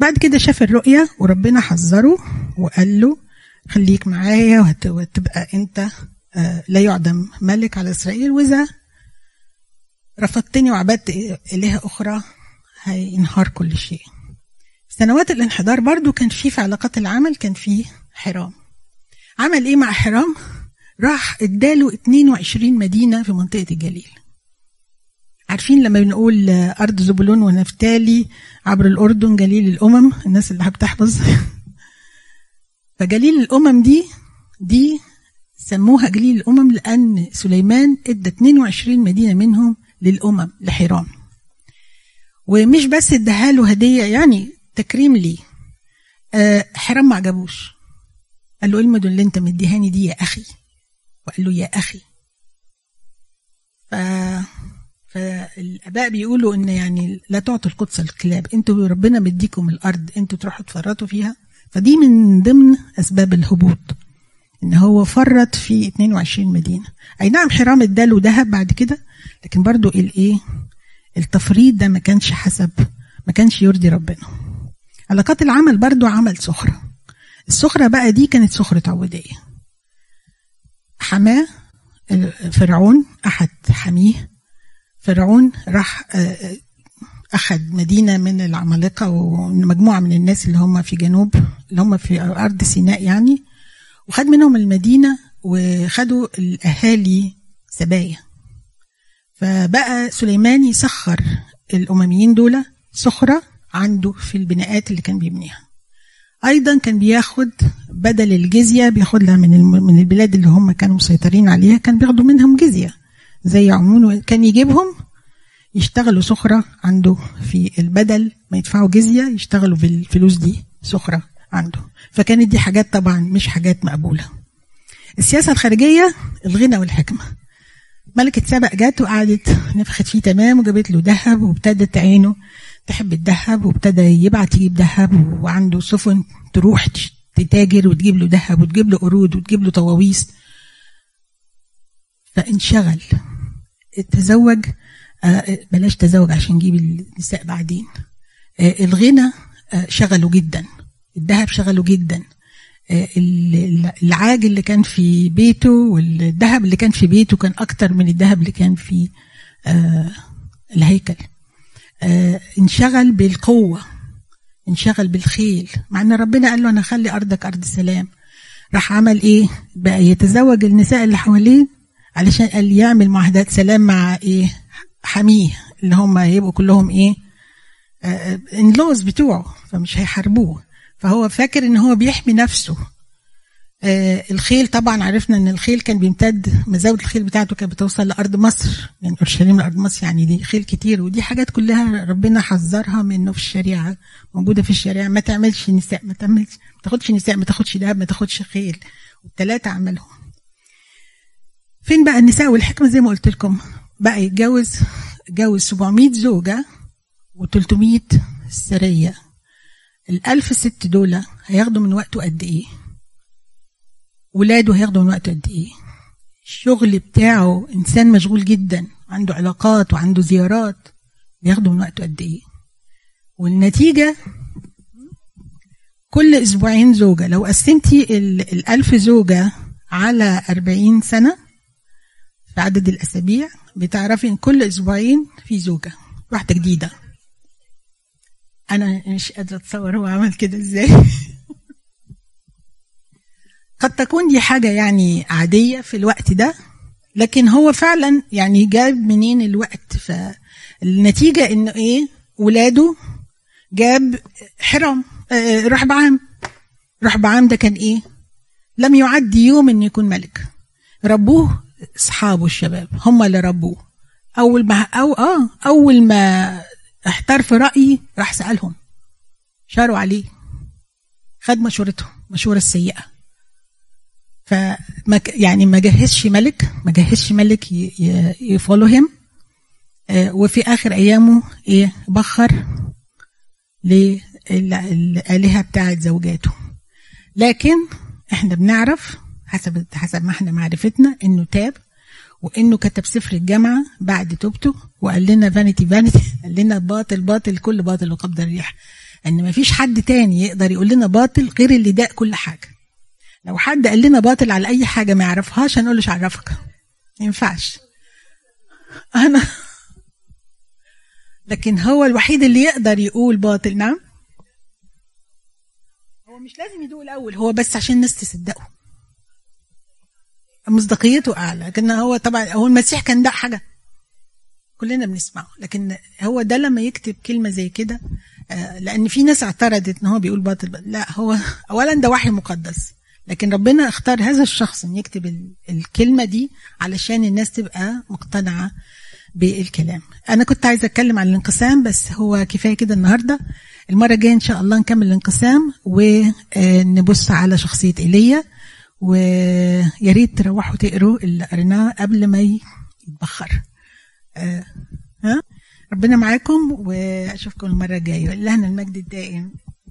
بعد كده شاف الرؤية وربنا حذره وقال له خليك معايا وتبقى انت لا يعدم ملك على إسرائيل. وإذا رفضتني وعبدت إلهة أخرى هينهار كل شيء. سنوات الانحدار برضو كان في في علاقات العمل كان في حرام. عمل إيه مع حرام؟ راح اداله 22 مدينة في منطقة الجليل. عارفين لما بنقول أرض زبولون ونفتالي عبر الأردن جليل الأمم الناس اللي بتحفظ فجليل الأمم دي دي سموها جليل الأمم لأن سليمان إدى 22 مدينة منهم للأمم لحرام. ومش بس اداها له هدية يعني تكريم ليه. أه حرام ما عجبوش. قال له إيه المدن اللي انت مديهاني دي يا أخي. وقال له يا أخي. ف فالآباء بيقولوا إن يعني لا تعطوا القدس الكلاب. أنتوا ربنا مديكم الأرض أنتوا تروحوا تفرطوا فيها. فدي من ضمن أسباب الهبوط إن هو فرط في 22 مدينة. أي نعم حرام اداله ذهب بعد كده لكن برضو الايه التفريط ده ما كانش حسب ما كانش يرضي ربنا. علاقات العمل برضو عمل سخرة السخرة بقى دي كانت سخرة عبودية حماة فرعون أحد حميه فرعون راح أخذ مدينة من العمالقة ومجموعة من الناس اللي هم في جنوب اللي هم في أرض سيناء يعني وخد منهم المدينة وخدوا الأهالي سبايا. فبقى سليمان يسخر الأمميين دول سخرة عنده في البناءات اللي كان بيبنيها. أيضا كان بياخد بدل الجزية بياخدها من من البلاد اللي هم كانوا مسيطرين عليها كان بياخدوا منهم جزية. زي عمون كان يجيبهم يشتغلوا سخرة عنده في البدل ما يدفعوا جزية يشتغلوا بالفلوس دي سخرة عنده. فكانت دي حاجات طبعا مش حاجات مقبولة. السياسة الخارجية الغنى والحكمة. ملكة سبق جت وقعدت نفخت فيه تمام وجابت له ذهب وابتدت عينه تحب الذهب وابتدى يبعت يجيب ذهب وعنده سفن تروح تتاجر وتجيب له ذهب وتجيب له قرود وتجيب له طواويس. فانشغل. تزوج بلاش تزوج عشان نجيب النساء بعدين. الغنى شغله جدا. الذهب شغله جدا. العاج اللي كان في بيته والذهب اللي كان في بيته كان أكتر من الذهب اللي كان في الهيكل. انشغل بالقوة انشغل بالخيل. مع إن ربنا قال له أنا أخلي أرضك أرض سلام. راح عمل إيه؟ بقى يتزوج النساء اللي حواليه علشان قال يعمل معاهدات سلام مع إيه؟ حميه اللي هم هيبقوا كلهم إيه؟ انلوز بتوعه فمش هيحاربوه. فهو فاكر إن هو بيحمي نفسه. آه الخيل طبعا عرفنا إن الخيل كان بيمتد مزاود الخيل بتاعته كانت بتوصل لأرض مصر يعني أورشليم لأرض مصر يعني دي خيل كتير ودي حاجات كلها ربنا حذرها منه في الشريعة موجودة في الشريعة. ما تعملش نساء ما تعملش ما تاخدش نساء ما تاخدش دهب ما تاخدش خيل. والثلاثه عملهم. فين بقى النساء والحكمة زي ما قلت لكم بقى يتجوز جوز 700 زوجة و300 سرية الألف ست دول هياخدوا من وقته قد إيه؟ ولاده هياخدوا من وقته قد إيه؟ الشغل بتاعه إنسان مشغول جدا عنده علاقات وعنده زيارات بياخدوا من وقته قد إيه؟ والنتيجة كل أسبوعين زوجة لو قسمتي الألف زوجة على أربعين سنة في عدد الأسابيع. بتعرفي إن كل أسبوعين في زوجة. واحدة جديدة. أنا مش قادرة أتصور هو عمل كده إزاي. قد تكون دي حاجة يعني عادية في الوقت ده لكن هو فعلا يعني جاب منين الوقت. فالنتيجة إنه إيه ولاده جاب حرام آه رحبعام رحبعام ده كان إيه؟ لم يعد يوم انه يكون ملك. ربوه اصحابه الشباب هم اللي ربوه. أول ما أو آه أول ما احتار في رأيي راح سألهم. شاروا عليه. خد مشورته مشورة السيئة فما يعني ما جهزش ملك ما جهزش ملك يفولو هيم وفي آخر أيامه إيه بخر للالهه بتاعت زوجاته. لكن إحنا بنعرف حسب حسب ما إحنا معرفتنا انه تاب وانه كتب سفر الجامعة بعد توبته وقال لنا فانيتي فانيتي قال لنا باطل باطل كل باطل وقبض الريح ان ما فيش حد تاني يقدر يقول لنا باطل غير اللي داق كل حاجة. لو حد قال لنا باطل على أي حاجة ما يعرفهاش هنقول له عرفك. ما ينفعش. أنا لكن هو الوحيد اللي يقدر يقول باطل نعم؟ هو مش لازم يدوق الأول هو بس عشان الناس تصدقه. مصداقيته أعلى. لكن هو طبعا هو المسيح كان ده حاجة كلنا بنسمعه. لكن هو ده لما يكتب كلمة زي كده آه، لأن في ناس اعترضت إن هو بيقول باطل. لا هو اولا ده وحي مقدس. لكن ربنا اختار هذا الشخص إن يكتب الكلمة دي علشان الناس تبقى مقتنعة بالكلام. أنا كنت عايزة أتكلم عن الانقسام بس هو كفاية كده النهارده. المرة الجاية إن شاء الله نكمل الانقسام ونبص على شخصية إيليا. ويا ريت تروحوا تقروا اللي قريناه قبل ما يتبخر. آه، ها؟ ربنا معاكم وأشوفكم المرة الجاية. لهنا المجد الدائم.